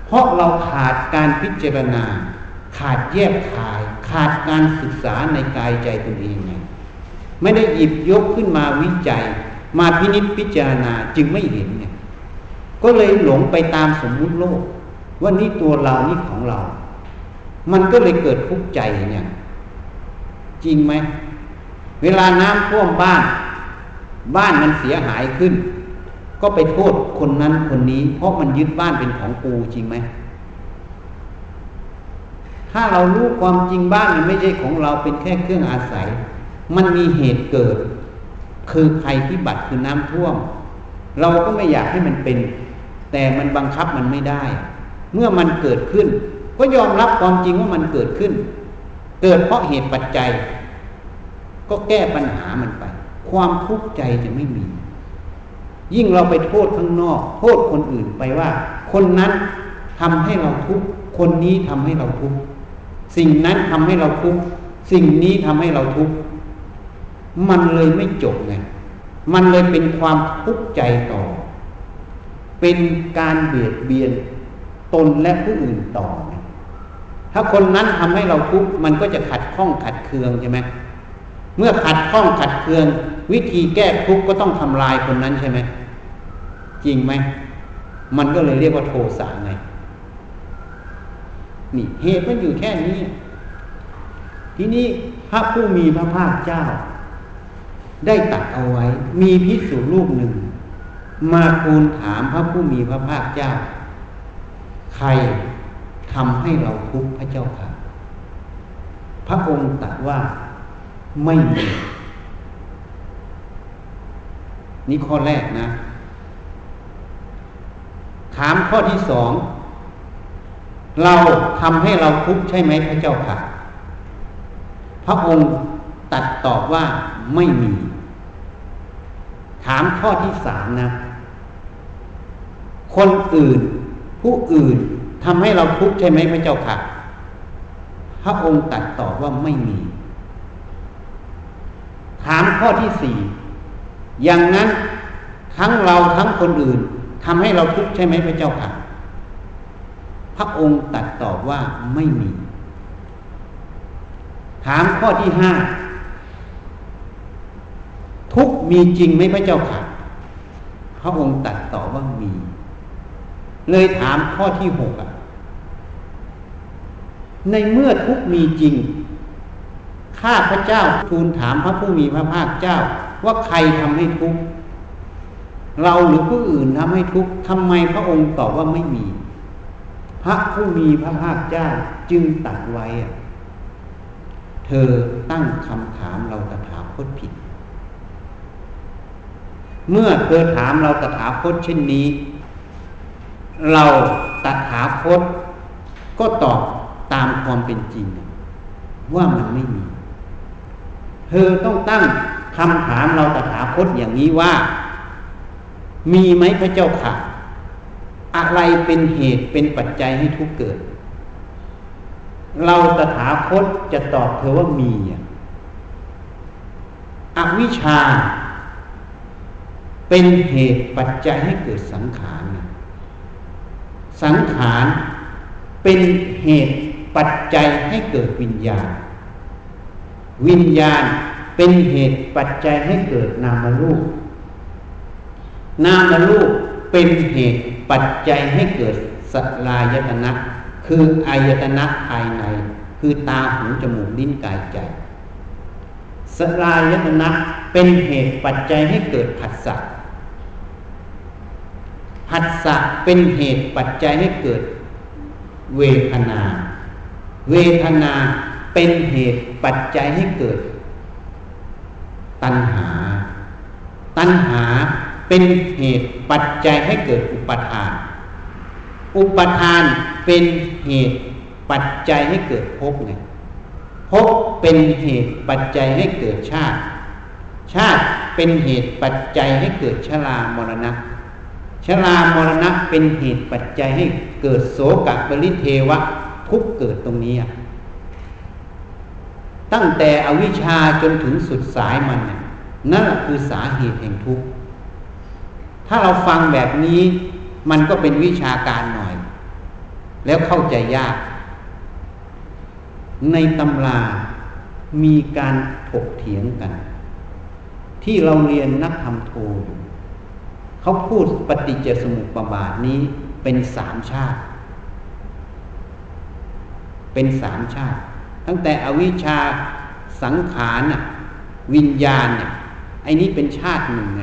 เพราะเราขาดการพิจารณา ขาดแยกขาย ขาดการศึกษาในกายใจตนเองไงไม่ได้หยิบยกขึ้นมาวิจัย มาพินิจพิจารณาจึงไม่เห็นไงก็เลยหลงไปตามสมมุติโลก ว่านี่ตัวเรานี่ของเรา มันก็เลยเกิดทุกข์ใจเนี่ย จริงไหม เวลาน้ำท่วมบ้าน บ้านมันเสียหายขึ้น ก็ไปโทษคนนั้นคนนี้ เพราะมันยึดบ้านเป็นของกูจริงไหม ถ้าเรารู้ความจริงบ้านมันไม่ใช่ของเราเป็นแค่เครื่องอาศัย มันมีเหตุเกิด คือภัยพิบัติคือน้ำท่วม เราก็ไม่อยากให้มันเป็น แต่มันบังคับมันไม่ได้ เมื่อมันเกิดขึ้น ก็ยอมรับความจริงว่ามันเกิดขึ้น เกิดเพราะเหตุปัจจัย ก็แก้ปัญหามันไป ความทุกข์ใจจะไม่มี ยิ่งเราไปโทษข้างนอก โทษคนอื่นไปว่า คนนั้นทำให้เราทุกข์คนนี้ทำให้เราทุกข์สิ่งนั้นทำให้เราทุกข์สิ่งนี้ทำให้เราทุกข์มันเลยไม่จบไงมันเลยเป็นความทุกข์ใจต่อ เป็นการเบียดเบียนตนและผู้อื่นต่อถ้าคนนั้นทำให้เราทุกข์มันก็จะขัดข้องขัดเคืองใช่ไหมเมื่อขัดข้องขัดเคือง วิธีแก้ทุกข์ก็ต้องทำลายคนนั้นใช่ไหม จริงไหมมันก็เลยเรียกว่าโทสะไงนี่เหตุมันอยู่แค่นี้ ทีนี้พระผู้มีพระภาคเจ้า ได้ตัดเอาไว้ มีพิสูรรูปหนึ่ง มาคูลถามพระผู้มีพระภาคเจ้า ใครทำให้เราทุกข์พระเจ้าค่ะพพระองค์ตรัสว่าไม่มีนี่ข้อแรกนะ ถามข้อที่สอง เราทำให้เราทุกข์ใช่ไหมพระเจ้าค่ะ พระองค์ตัดตอบว่าไม่มี ถามข้อที่สามนะ คนอื่น ผู้อื่นทำให้เราทุกข์ใช่ไหมพระเจ้าค่ะ พระองค์ตัดตอบว่าไม่มี ถามข้อที่สี่อย่างนั้นทั้งเราทั้งคนอื่น ทำให้เราทุกข์ใช่ไหมพระเจ้าค่ะ พระองค์ตัดตอบว่าไม่มี ถามข้อที่ห้าทุกมีจริงไหมพระเจ้าค่ะ พระองค์ตัดตอบว่ามี เลยถามข้อที่หกอะในเมื่อทุกมีจริง ข้าพระเจ้าทูลถามพระผู้มีพระภาคเจ้าว่าใครทำให้ทุกข์ เราหรือผู้อื่นทำให้ทุกข์ทำไมพระองค์ตอบว่าไม่มี พระผู้มีพระภาคเจ้าจึงตัดไว้เธอตั้งคำถามเราตถาคตผิด เมื่อเธอถามเราตถาคตเช่นนี้ เราตถาคต ก็ตอบตามความเป็นจริง ว่ามันไม่มี เธอต้องตั้งคำถามเราตถาคตอย่างนี้ว่า มีไหมพระเจ้าค่ะ อะไรเป็นเหตุเป็นปัจจัยให้ทุกเกิด เราตถาคตจะตอบเธอว่ามีอวิชชา เป็นเหตุปัจจัยให้เกิดสังขาร สังขารเป็นเหตุปัจจัยให้เกิดวิญญาณ วิญญาณเป็นเหตุปัจจัยให้เกิดนามรูป นามรูปเป็นเหตุปัจจัยให้เกิดสลายตนะ คืออายตนะภายใน คือตาหูจมูกลิ้นกายใจสลายตนะเป็นเหตุปัจจัยให้เกิดผัสสะผัสสะเป็นเหตุปัจจัยให้เกิดเวทนา เวทนาเป็นเหตุปัจจัยให้เกิด ตัณหา ตัณหา เป็นเหตุปัจจัยให้เกิดอุปทาน อุปทานเป็นเหตุปัจจัยให้เกิดภพไงภพเป็นเหตุปัจจัยให้เกิดชาติ ชาติเป็นเหตุปัจจัยให้เกิดชรามรณะ ชรามรณะเป็นเหตุปัจจัยให้เกิดโสกปริเทวะทุกเกิดตรงนี้ตั้งแต่อวิชชาจนถึงสุดสายมันนั่นคือสาเหตุแห่งทุกข์ ถ้าเราฟังแบบนี้มันก็เป็นวิชาการหน่อย แล้วเข้าใจยาก ในตำรามีการถกเถียงกัน ที่เราเรียนนักธรรมโทอยู่เขาพูดปฏิจจสมุปบาทนี้เป็นสามชาติ เป็นสามชาติ ตั้งแต่อวิชชาสังขารวิญญาณเนี่ยไอ้นี้เป็นชาติหนึ่งไง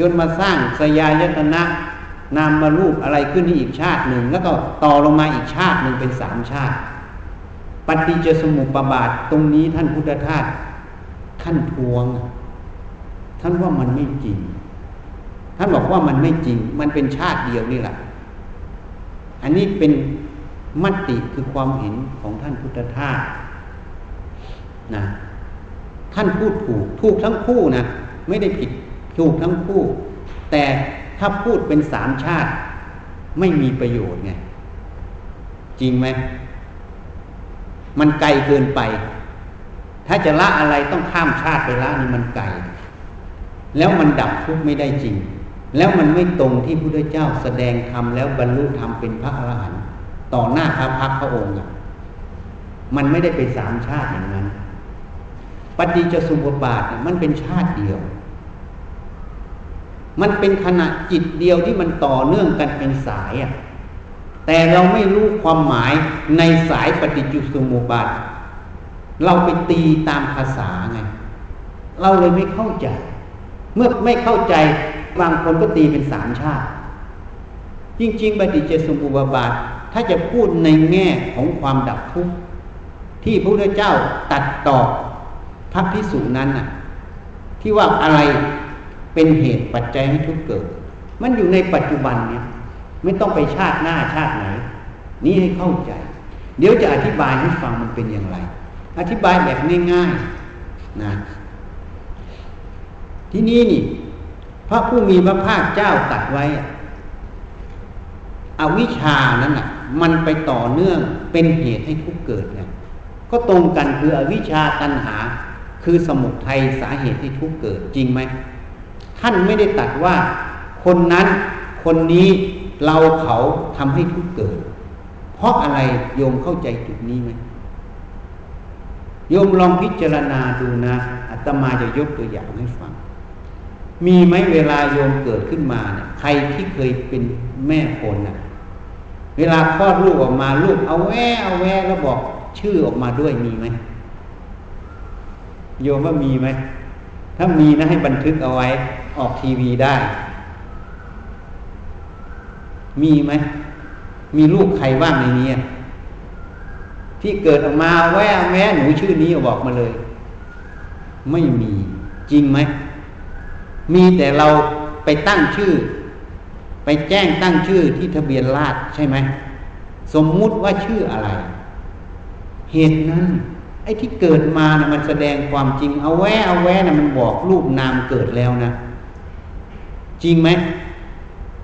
จนมาสร้างสยายตนะนามมารูปอะไรขึ้นนี่อีกชาติหนึ่ง แล้วก็ต่อลงมาอีกชาติหนึ่งเป็นสามชาติ ปฏิจจสมุปบาทตรงนี้ท่านพุทธทาสท่านทวง ท่านว่ามันไม่จริง ท่านบอกว่ามันไม่จริง มันเป็นชาติเดียวนี่แหละ อันนี้เป็นมติคือความเห็นของท่านพุทธทาสนะท่านพูดถูกถูกทั้งคู่นะไม่ได้ผิด ถูกทั้งคู่ แต่ถ้าพูดเป็นสามชาติ ไม่มีประโยชน์ไงจริงไหมมันไกลเกินไป ถ้าจะละอะไรต้องข้ามชาติไปละนี่มันไกลแล้วมันดับทุกข์ไม่ได้จริง แล้วมันไม่ตรงที่พระเจ้าแสดงธรรมแล้วบรรลุธรรมเป็นพระอรหันต์ต่อหน้าพระพักพระองค์มันไม่ได้ไปสามชาติอย่างนั้น ปฏิจจสมุปบาทมันเป็นชาติเดียว มันเป็นขณะจิตเดียวที่มันต่อเนื่องกันเป็นสายอะแต่เราไม่รู้ความหมายในสายปฏิจจสมุปบาท เราไปตีตามภาษาไง เราเลยไม่เข้าใจ เมื่อไม่เข้าใจบางคนก็ตีเป็นสามชาติ จริง ๆ ปฏิจจสมุปบาท ถ้าจะพูดในแง่ของความดับทุกข์ที่พระพุทธเจ้าตัดต่อพระพิสูจนั้นน่ะ ที่ว่าอะไร เป็นเหตุปัจจัยให้ทุกเกิด มันอยู่ในปัจจุบันเนี่ย ไม่ต้องไปชาติหน้าชาติไหน นี้ให้เข้าใจ เดี๋ยวจะอธิบายให้ฟังมันเป็นอย่างไร อธิบายแบบง่ายๆนะที่นี้นี่ พระผู้มีพระภาคเจ้าตัดไว้อวิชานั้นอะ มันไปต่อเนื่องเป็นเหตุให้ทุกเกิดไงก็ตรงกันคืออวิชาตัณหา คือสมุทัยสาเหตุให้ทุกเกิดจริงไหม ท่านไม่ได้ตัดว่า คนนั้นคนนี้เราเขาทำให้ทุกเกิด เพราะอะไรโยมเข้าใจจุดนี้ไหมโยมลองพิจารณาดูนะอาตมาจะยกตัวอย่างให้ฟัง มีไหมเวลาโยมเกิดขึ้นมาเนี่ยใครที่เคยเป็นแม่คนน่ะ เวลาคลอดลูกออกมาลูกเอาแวเอาแวแล้วบอกชื่อออกมาด้วยมีไหมโยมว่ามีไหมถ้ามีนะให้บันทึกเอาไว้ ออกทีวีได้ มีไหม มีลูกใครบ้างในนี้ที่เกิดออกมาแวแม่หนูชื่อนี้บอกมาเลย ไม่มีจริงไหม มีแต่เราไปตั้งชื่อ ไปแจ้งตั้งชื่อที่ทะเบียนราษใช่ไหม สมมุติว่าชื่ออะไร เหตุนั้น ไอ้ที่เกิดมานะมันแสดงความจริง เอาแวเอาแวนะมันบอกรูปนามเกิดแล้วนะ จริงไหม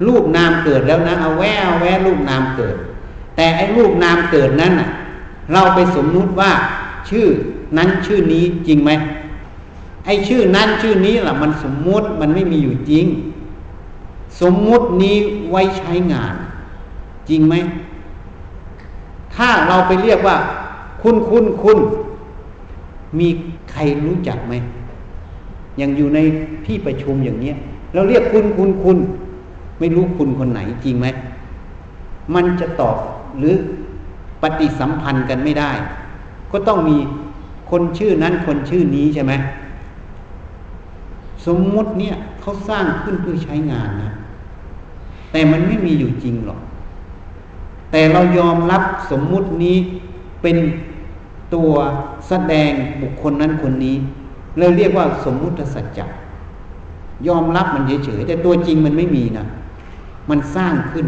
รูปนามเกิดแล้วนะเอาแวเอาแวรูปนามเกิด แต่ไอ้รูปนามเกิดนั้นน่ะ เราไปสมมุติว่า ชื่อนั้นชื่อนี้จริงไหมไอ้ชื่อนั้นชื่อนี้ล่ะ มันสมมุติมันไม่มีอยู่จริง สมมุตินี้ไว้ใช้งาน จริงไหมถ้าเราไปเรียกว่า คุณคุณคุณมีใครรู้จักไหมอยังอยู่ในที่ประชุมอย่างเนี้ย เราเรียกคุณคุณคุณ ไม่รู้คุณคนไหนจริงไหม มันจะตอบหรือปฏิสัมพันธ์กันไม่ได้ ก็ต้องมีคนชื่อนั้นคนชื่อนี้ใช่ไหมสมมติเนี่ยเขาสร้างขึ้นเพื่อใช้งานนะ แต่มันไม่มีอยู่จริงหรอก แต่เรายอมรับสมมุตินี้เป็นตัวแสดงบุคคลนั้นคนนี้เราเรียกว่าสมมุติสัจจะ ยอมรับมันเฉยๆแต่ตัวจริงมันไม่มีนะมันสร้างขึ้น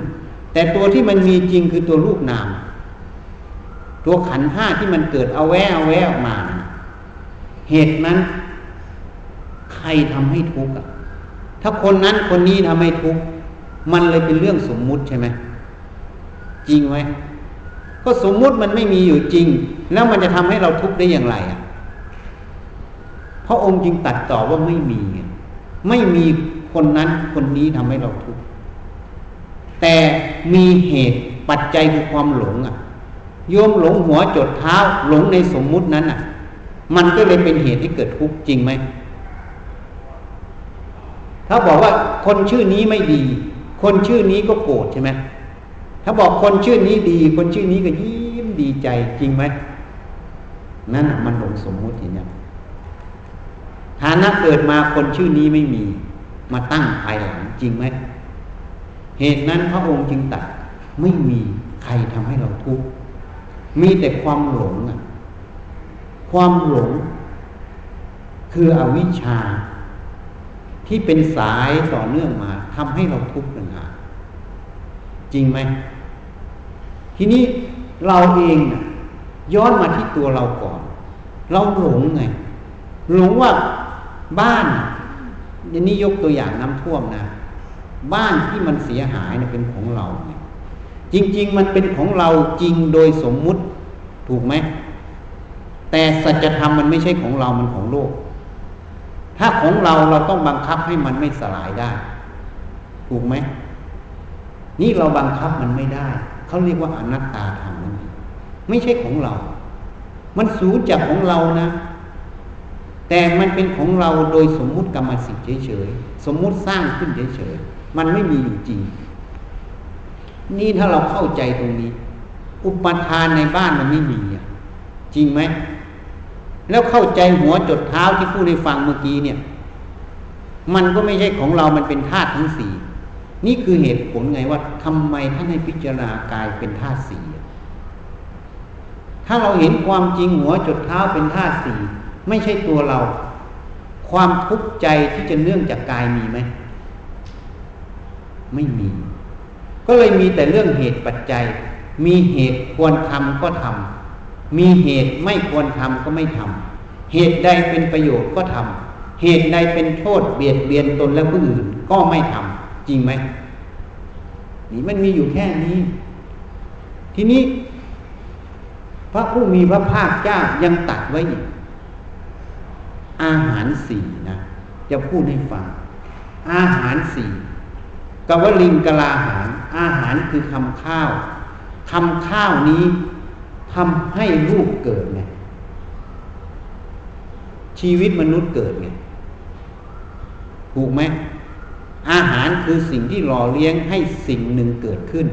แต่ตัวที่มันมีจริงคือตัวรูปนาม ตัวขันห้าที่มันเกิดเอาแววเอาแววออกมา เหตุนั้นใครทำให้ทุกข์อะถ้าคนนั้นคนนี้ทำให้ทุกข์มันเลยเป็นเรื่องสมมุติใช่ไหมจริงไหมก็สมมุติมันไม่มีอยู่จริง แล้วมันจะทำให้เราทุกข์ได้อย่างไรอะเพราะองค์จริงตัดต่อว่าไม่มีไไม่มีคนนั้นคนนี้ทำให้เราทุกข์แต่มีเหตุปัจจัยคือความหลงอะ โยมหลงหัวจดเท้าหลงในสมมุตินั้นอะ มันก็เลยเป็นเหตุให้เกิดทุกข์จริงไหมถ้าบอกว่าคนชื่อนี้ไม่ดี คนชื่อนี้ก็โกรธใช่ไหมถ้าบอกคนชื่อนี้ดี คนชื่อนี้ก็ยิ้มดีใจจริงไหมนั่นมันหลงสมมุติอย่างนี้ ฐานะเกิดมาคนชื่อนี้ไม่มี มาตั้งภายหลังจริงไหมเหตุนั้นพระองค์จึงตัดไม่มีใครทำให้เราทุกข์มีแต่ความหลงอะ ความหลง คืออวิชชา ที่เป็นสายต่อเนื่องมาทำให้เราทุกข์ต่างหากจริงไหมทีนี้เราเองนะย้อนมาที่ตัวเราก่อน เราหลงไงหลงว่า บ้านอย่างนี้ยกตัวอย่างน้ำท่วมนะ บ้านที่มันเสียหายเนี่ยเป็นของเราจริง ๆ มันเป็นของเราจริงโดยสมมุติถูกไหม แต่สัจธรรมมันไม่ใช่ของเรา มันของโลก ถ้าของเราเราต้องบังคับให้มันไม่สลายได้ ถูกไหม นี่เราบังคับมันไม่ได้ เขาเรียกว่าอนัตตาธรรมนั่นไม่ใช่ของเรา มันสูญจากของเรานะ แต่มันเป็นของเราโดยสมมุติกรรมสิทธิ์เฉยๆ สมมุติสร้างขึ้นเฉยๆ มันไม่มีอยู่จริง นี่ถ้าเราเข้าใจตรงนี้ อุปทานในบ้านมันไม่มีอะจริงไหม แล้วเข้าใจหัวจดเท้าที่พูดในฟังเมื่อกี้เนี่ย มันก็ไม่ใช่ของเรา มันเป็นธาตุทั้งสี่ นี่คือเหตุผลไงว่าทำไมท่านให้พิจารณากายเป็นธาตุสี่ ถ้าเราเห็นความจริงหัวจดเท้าเป็นธาตุสี่ ไม่ใช่ตัวเรา ความทุกข์ใจที่จะเนื่องจากกายมีไหม ไม่มี ก็เลยมีแต่เรื่องเหตุปัจจัย มีเหตุควรทำก็ทำมีเหตุไม่ควรทำก็ไม่ทำเหตุใดเป็นประโยชน์ก็ทำเหตุใดเป็นโทษเบียดเบียนตนและผู้อื่นก็ไม่ทำจริงไหมนี่มันมีอยู่แค่นี้ ทีนี้ พระผู้มีพระภาคเจ้ายังตัดไว้อีก อาหารสี่นะ จะพูดให้ฟัง อาหารสี่กวลิงกลาหาร อาหารคือคำข้าวคำข้าวนี้ทำให้ลูกเกิดไงชีวิตมนุษย์เกิดไงถูกไหมอาหารคือสิ่งที่หล่อเลี้ยงให้สิ่งหนึ่งเกิดขึ้น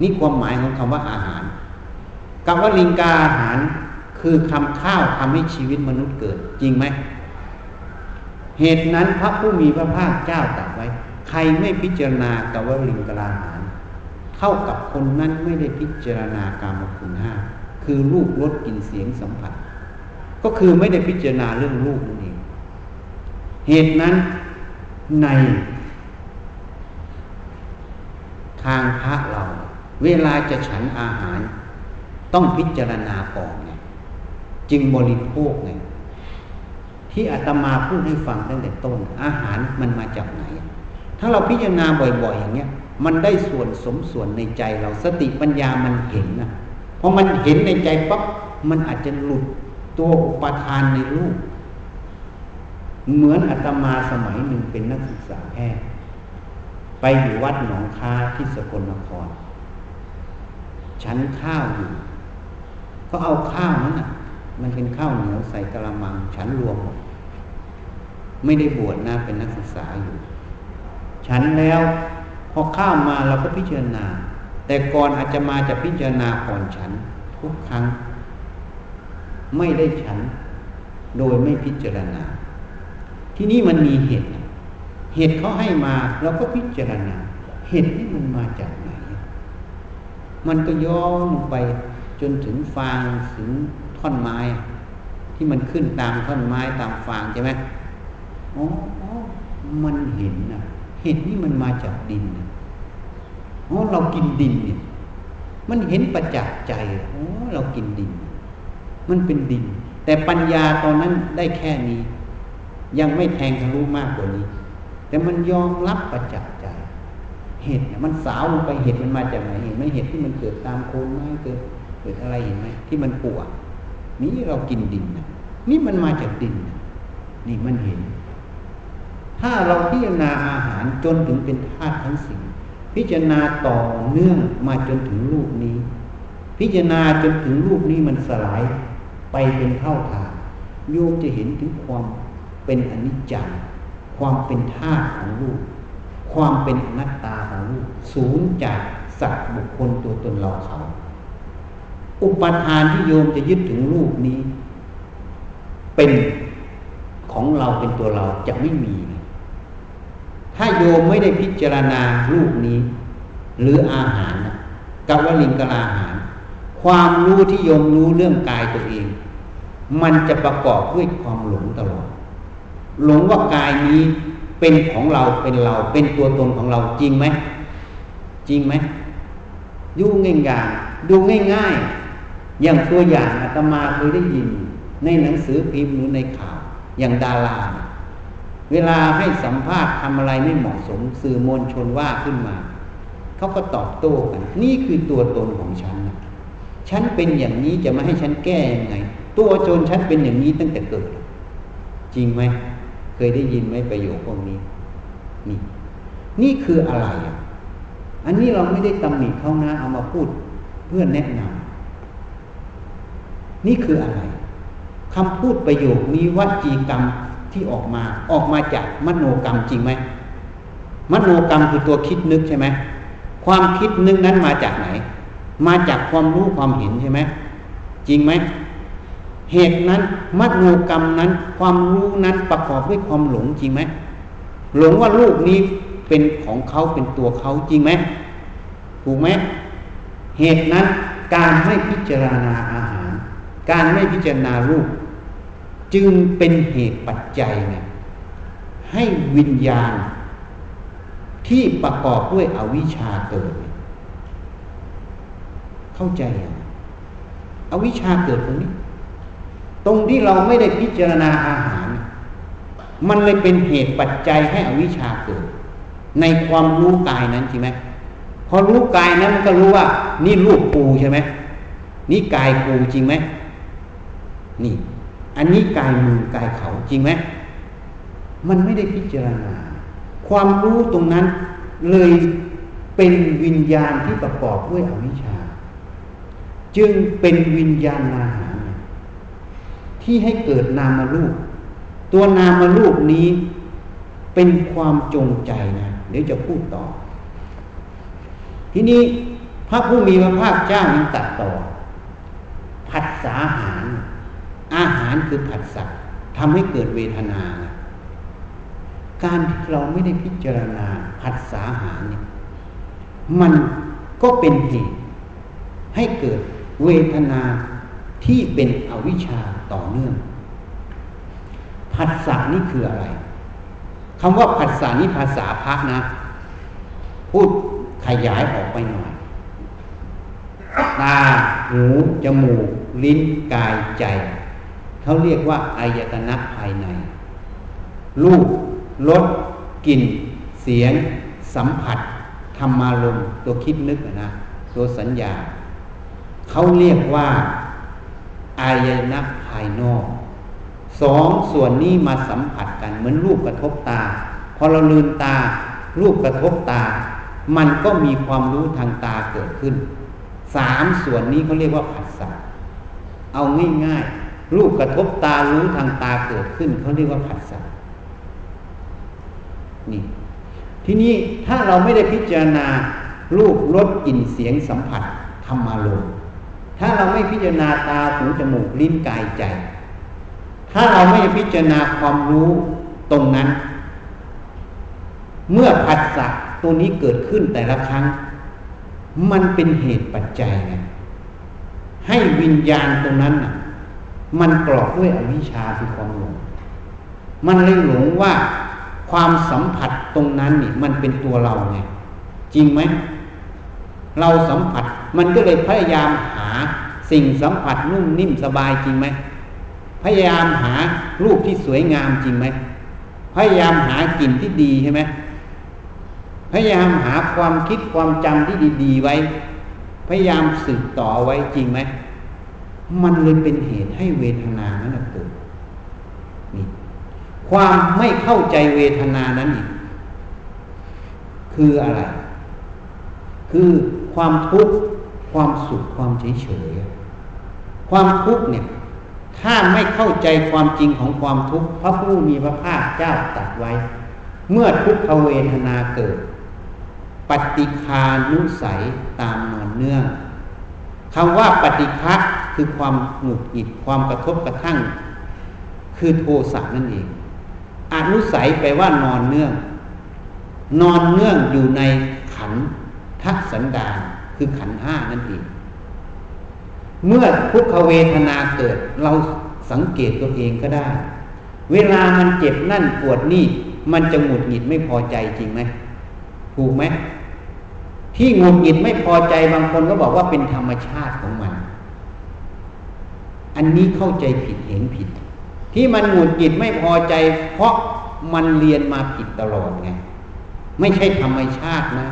นี่ความหมายของคำว่าอาหารคำว่าลิงกาอาหาร คือคำข้าวทำให้ชีวิตมนุษย์เกิด จริงไหม เหตุนั้นพระผู้มีพระภาคเจ้าตรัสไว้ ใครไม่พิจารณากวลิงกาอาหารเท่ากับคนนั้นไม่ได้พิจารณากามคุณห้าคือรูปรสกลิ่นเสียงสัมผัส ก็คือไม่ได้พิจารณาเรื่องรูปนั่นเอง เหตุนั้นในทางพระเรา เวลาจะฉันอาหาร ต้องพิจารณาก่อน จึงบริโภคไงที่อาตมาพูดให้ฟังตั้งแต่ต้น อาหารมันมาจากไหน ถ้าเราพิจารณาบ่อยๆ อย่างเงี้ย มันได้ส่วนสมส่วนในใจเราสติปัญญามันเห็นนะพอมันเห็นในใจปั๊บมันอาจจะหลุดตัวอุปทานในรูป เหมือนอาตมาสมัยหนึ่งเป็นนักศึกษาแพทย์ไปอยู่วัดหนองคาที่สกลนคร ฉันข้าวอยู่ ก็เอาข้าวนั้นอะ มันเป็นข้าวเหนียวใส่กระมังฉันรวมหมดไม่ได้บวชนะเป็นนักศึกษาอยู่ ฉันแล้วพอข้าวมาเราก็พิจารณา แต่ก่อนอาจจะมาจะพิจารณาก่อนฉัน ทุกครั้ง ไม่ได้ฉัน โดยไม่พิจารณา ที่นี่มันมีเหตุ เหตุเขาให้มาเราก็พิจารณา เหตุนี่มันมาจากไหน มันก็ย้อนไปจนถึงฟางถึง ท่อนไม้ ที่มันขึ้นตามท่อนไม้ตามฟางใช่ไหมอ๋อมันเห็นนะเห็นนี่มันมาจากดินนะอ๋อเรากินดินเนี่ยมันเห็นประจักษ์ใจอ๋อเรากินดิน มันเป็นดิน แต่ปัญญาตอนนั้นได้แค่นี้ ยังไม่แทงทะลุมากกว่านี้ แต่มันยอมรับประจักษ์ใจเห็ดเนี่ยมันสาวลงไปเห็ดมันมาจากไหนเห็นไหมเห็ดที่มันเกิดตามโคนไม้เกิดเกิดอะไรเห็นไหมที่มันปวด นี่เรากินดินนะนี่มันมาจากดินนะนี่มันเห็น ถ้าเราพิจารณาอาหารจนถึงเป็นธาตุทั้งสิ่ง พิจารณาต่อเนื่องมาจนถึงรูปนี้ พิจารณาจนถึงรูปนี้มันสลายไปเป็นเท่าทานโยมจะเห็นถึงความเป็นอนิจจังความเป็นธาตุของรูป ความเป็นอนัตตาของรูปสูงจากสัตว์บุคคลตัวตนเราเขา อุปทานที่โยมจะยึดถึงรูปนี้ เป็นของเราเป็นตัวเราจะไม่มี ถ้าโยมไม่ได้พิจารณารูปนี้ หรืออาหารกัวลิงกลาอาหาร ความรู้ที่โยมรู้เรื่องกายตัวเอง มันจะประกอบด้วยความหลงตลอด หลงว่ากายนี้เป็นของเราเป็นเราเป็นตัวตนของเราจริงไหมจริงไหมยุ่งง่ายๆดูง่ายๆ อย่างตัวอย่างอาตมาเคยได้ยิน ในหนังสือพิมพ์หรือในข่าวอย่างดารา เวลาให้สัมภาษณ์ทำอะไรไม่เหมาะสมสื่อมวลชนว่าขึ้นมา เขาก็ตอบโต้กัน นี่คือตัวตนของฉันนะฉันเป็นอย่างนี้จะมาให้ฉันแก้ยังไง ตัวจนฉันเป็นอย่างนี้ตั้งแต่เกิด จริงไหม เคยได้ยินไหมประโยคพวกนี้ นี่ นี่คืออะไรอะอันนี้เราไม่ได้ตำหนิเขานะเอามาพูดเพื่อแนะนำ นี่คืออะไรคำพูดประโยคนี้วัจีกรรมที่ออกมา ออกมาจากมโนกรรมจริงไหมมโนกรรมคือตัวคิดนึกใช่ไหมความคิดนึกนั้นมาจากไหน มาจากความรู้ความเห็นใช่ไหมจริงไหมเหตุนั้นมโนกรรมนั้น ความรู้นั้นประกอบด้วยความหลงจริงไหมหลงว่าลูกนี้เป็นของเขาเป็นตัวเขาจริงไหมถูกไหมเหตุนั้นการไม่พิจารณาอาหาร การไม่พิจารณารูป จึงเป็นเหตุปัจจัยไงให้วิญญาณ ที่ประกอบด้วยอวิชชาเกิด เข้าใจยังอวิชชาเกิดตรงนี้ ตรงที่เราไม่ได้พิจารณาอาหาร มันเลยเป็นเหตุปัจจัยให้อวิชชาเกิด ในความรู้กายนั้นใช่ไหมพอรู้กายนั้นมันก็รู้ว่า นี่รูปปูใช่ไหมนี่กายปูจริงไหม นี่ อันนี้กายมือกายเขาจริงไหมมันไม่ได้พิจารณา ความรู้ตรงนั้นเลยเป็นวิญญาณที่ประกอบด้วยอวิชชา จึงเป็นวิญญาณนาหาที่ให้เกิดนามารูป ตัวนามารูปนี้เป็นความจงใจนะเดี๋ยวจะพูดต่อ ทีนี้พระผู้มีพระภาคเจ้ายังตัดต่อผัสสาหาร อาหารคือผัสสะทำให้เกิดเวทนา การที่เราไม่ได้พิจารณาผัสสาหารเนี่ยมันก็เป็นเหตุให้เกิดเวทนาที่เป็นอวิชชาต่อเนื่องผัสสะนี่คืออะไรคำว่าผัสสะนี่ภาษาพักนะ พูดขยายออกไปหน่อย ตา หู จมูก ลิ้น กาย ใจ เขาเรียกว่าอายตนะภายใน รูปรสกลิ่น เสียง สัมผัสธรรมารมตัวคิดนึกนะตัวสัญญา เขาเรียกว่าอายนะภายนอกสองส่วนนี้มาสัมผัสกันเหมือนรูปกระทบตา พอเราลืมตา รูปกระทบตา มันก็มีความรู้ทางตาเกิดขึ้นสามส่วนนี้เขาเรียกว่าผัสสะเอาง่ายๆ รูปกระทบตารู้ทางตาเกิดขึ้นเขาเรียกว่าผัสสะนี่ ทีนี้ถ้าเราไม่ได้พิจารณารูปรสกลิ่นเสียงสัมผัสธรรมารมถ้าเราไม่พิจารณาตาหูจมูกลิ้นกายใจ ถ้าเราไม่พิจารณาความรู้ตรงนั้น เมื่อผัสสะตัวนี้เกิดขึ้นแต่ละครั้ง มันเป็นเหตุปัจจัยไงให้วิญญาณตรงนั้นน่ะ มันกรอกด้วยอวิชชาคือความหลง มันเลยหลงว่าความสัมผัสตรงนั้นนี่มันเป็นตัวเราไงจริงไหมเราสัมผัสมันก็เลยพยายามหาสิ่งสัมผัสนุ่มนิ่มสบายจริงไหมพยายามหารูปที่สวยงามจริงไหมพยายามหากลิ่นที่ดีใช่ไหมพยายามหาความคิดความจำที่ดี ๆ ไว้ พยายามสืบต่อไว้จริงไหม มันเลยเป็นเหตุให้เวทนานั้นเกิดนี่ความไม่เข้าใจเวทนานั้นอีกคืออะไร คือความทุกข์ความสุขความเฉยเฉยความทุกข์เนี่ย ถ้าไม่เข้าใจความจริงของความทุกข์พระผู้มีพระภาคเจ้าตัดไว้ เมื่อทุกขเวทนาเกิด ปฏิคานุสัยตามนอนเนื่อง คำว่าปฏิฆะคือความหงุดหงิดความกระทบกระทั่ง คือโทสะนั่นเองอนุสัยแปลว่านอนเนื่อง นอนเนื่องอยู่ในขันทัสันดานคือขันห้านั่นเองเมื่อทุกขเวทนาเกิด เราสังเกตตัวเองก็ได้ เวลามันเจ็บนั่นปวดนี่ มันจะหงุดหงิดไม่พอใจจริงไหมถูกไหม ที่งุดหงิดไม่พอใจบางคนก็บอกว่าเป็นธรรมชาติของมัน อันนี้เข้าใจผิดเห็นผิด ที่มันหงุดหงิดไม่พอใจ เพราะมันเรียนมาผิดตลอดไงไม่ใช่ธรรมชาตินะ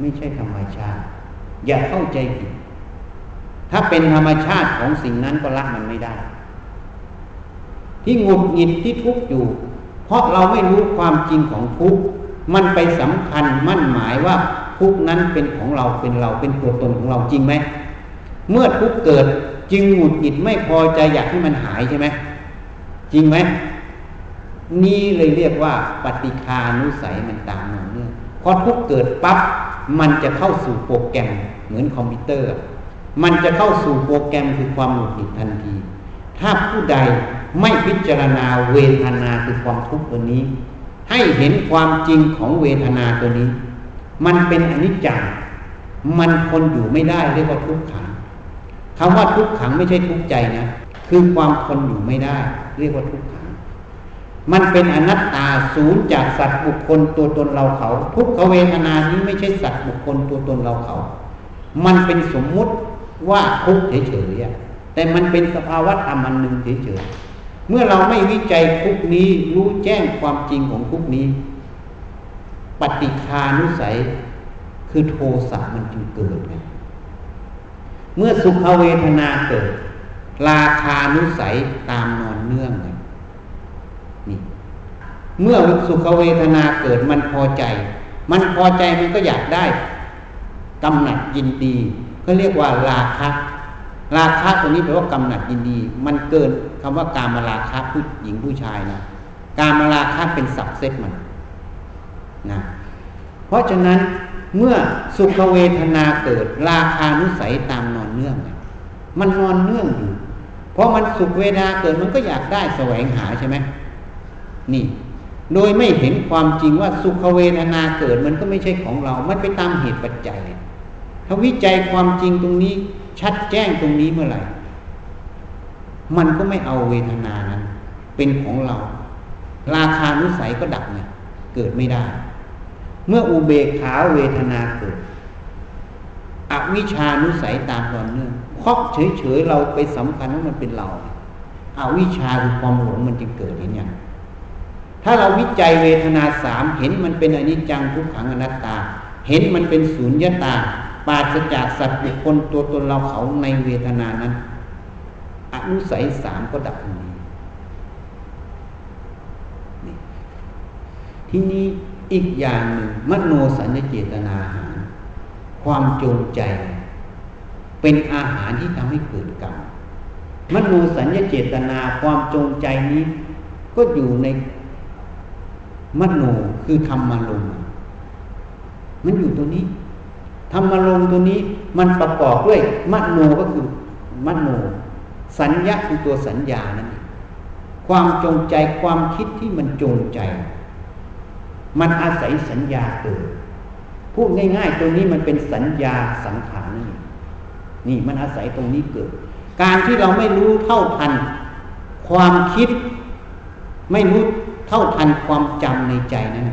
ไม่ใช่ธรรมชาติ อย่าเข้าใจผิด ถ้าเป็นธรรมชาติของสิ่งนั้นก็ละมันไม่ได้ ที่หงุดหงิดที่ทุกข์อยู่ เพราะเราไม่รู้ความจริงของทุกข์มันไปสำคัญมั่นหมายว่า ทุกนั้นเป็นของเราเป็นเราเป็นตัวตนของเราจริงไหมเมื่อทุกเกิดจึงหงุดหงิดไม่พอใจอยากให้มันหายใช่ไหมจริงไหมนี่เลยเรียกว่า ปฏิคานุสัยมันตามมาเนี่ยพอทุกเกิดปั๊บมันจะเข้าสู่โปรแกรมเหมือนคอมพิวเตอร์ มันจะเข้าสู่โปรแกรมคือความหงุดหงิดทันที ถ้าผู้ใดไม่พิจารณาเวทนาคือความทุกข์ตัวนี้ ให้เห็นความจริงของเวทนาตัวนี้ มันเป็นอนิจจังมันคนอยู่ไม่ได้เรียกว่าทุกขังคำว่าทุกขังไม่ใช่ทุกใจนะคือความคนอยู่ไม่ได้ เรียกว่าทุกขังมันเป็นอนัตตาศูนย์จากสัตว์บุคคลตัวตนเราเขา ทุกขเวทนานี้ไม่ใช่สัตว์บุคคลตัวตนเราเขา มันเป็นสมมุติว่าทุกเฉยๆแต่มันเป็นสภาวะธรรมอันหนึ่งเฉยๆเมื่อเราไม่วิจัยทุกนี้รู้แจ้งความจริงของทุกนี้ ปฏิคานุสัยคือโทสะมันจึงเกิดไงเมื่อสุขเวทนาเกิด ราคานุสัยตามนอนเนื่องไงนี่ เมื่อสุขเวทนาเกิดมันพอใจ มันพอใจมันก็อยากได้กำหนัดยินดีก็เรียกว่าราคะ ราคะตัวนี้แปลว่ากำหนัดยินดี มันเกินคำว่าการมาราคะผู้หญิงผู้ชายนะการมาราคะเป็นสับเซตมัน นะเพราะฉะนั้นเมื่อสุขเวทนาเกิด ราคานุสัยตามนอนเนื่อง มันนอนเนื่องอยู่เพราะมันสุขเวทนาเกิดมันก็อยากได้แสวงหาใช่ไหมนี่ โดยไม่เห็นความจริงว่าสุขเวทนาเกิดมันก็ไม่ใช่ของเรา มันไปตามเหตุปัจจัยถ้าวิจัยความจริงตรงนี้ ชัดแจ้งตรงนี้เมื่อไหร่ มันก็ไม่เอาเวทนานั้น เป็นของเรา ราคานุสัยก็ดับเนี่ยเกิดไม่ได้ เมื่ออุเบกขาเวทนาเกิดอวิชานุสัยตามตอนเนื่องเพราะเฉยๆเราไปสำคัญว่ามันเป็นเราอาวิชาคือความหลงมันจึงเกิดเห็นอย่างถ้าเราวิจัยเวทนาสามเห็นมันเป็นอนิจจังทุกขังอนัตตา เห็นมันเป็นศูนย์ยตา ปราศจากสัตว์บุคคลตัวตนเราเขาในเวทนานั้นอนุสัยสามก็ดับทันทีทีนี้ อีกอย่างหนึ่งมโนสัญญเจตนาหาร ความจงใจ เป็นอาหารที่ทำให้เกิดกรรมมโนสัญญเจตนาความจงใจนี้ ก็อยู่ในมโนคือธรรมารมณ์มันอยู่ตัวนี้ธรรมารมณ์ตัวนี้มันประกอบด้วยมโนก็คือมโน สัญญาคือตัวสัญญานั่นเองความจงใจความคิดที่มันจงใจ มันอาศัยสัญญาเกิดพูดง่ายๆ ตรงนี้มันเป็นสัญญาสังขารนี่นี่มันอาศัยตรงนี้เกิด การที่เราไม่รู้เท่าทัน ความคิด ไม่รู้เท่าทันความจำในใจนั้น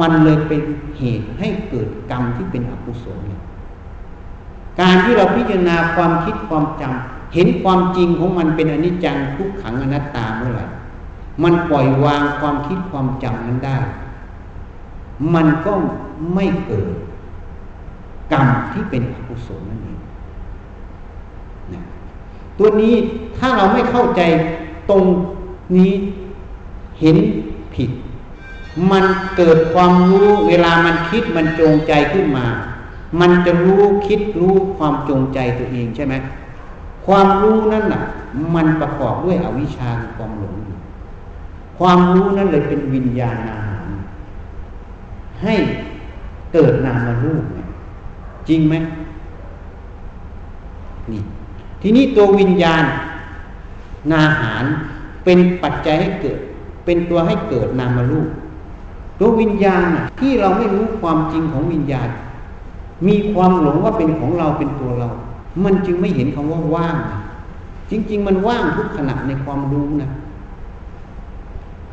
มันเลยเป็นเหตุให้เกิดกรรมที่เป็นอกุศลเนี่ยการที่เราพิจารณาความคิดความจำเห็นความจริงของมันเป็นอนิจจังทุกขังอนัตตาเมื่อไหร่ มันปล่อยวางความคิดความจำนั้นได้ มันก็ไม่เกิดกรรมที่เป็นอกุศลนั่นเองนะตัวนี้ถ้าเราไม่เข้าใจตรงนี้เห็นผิด มันเกิดความรู้เวลามันคิดมันจงใจขึ้นมา มันจะรู้คิดรู้ความจงใจตัวเองใช่ไหมความรู้นั่นน่ะ มันประกอบด้วยอวิชชาความหลง ความรู้นั้นเลยเป็นวิญญาณอาหาร ให้เกิดนามารูปจริงไหมนี่ทีนี้ตัววิญญาณนาหารเป็นปัจจัยให้เกิด เป็นตัวให้เกิดนามารูป ตัววิญญาณที่เราไม่รู้ความจริงของวิญญาณ มีความหลงว่าเป็นของเราเป็นตัวเรา มันจึงไม่เห็นคำว่าว่าง จริง ๆ มันว่างทุกขณะในความรู้นะ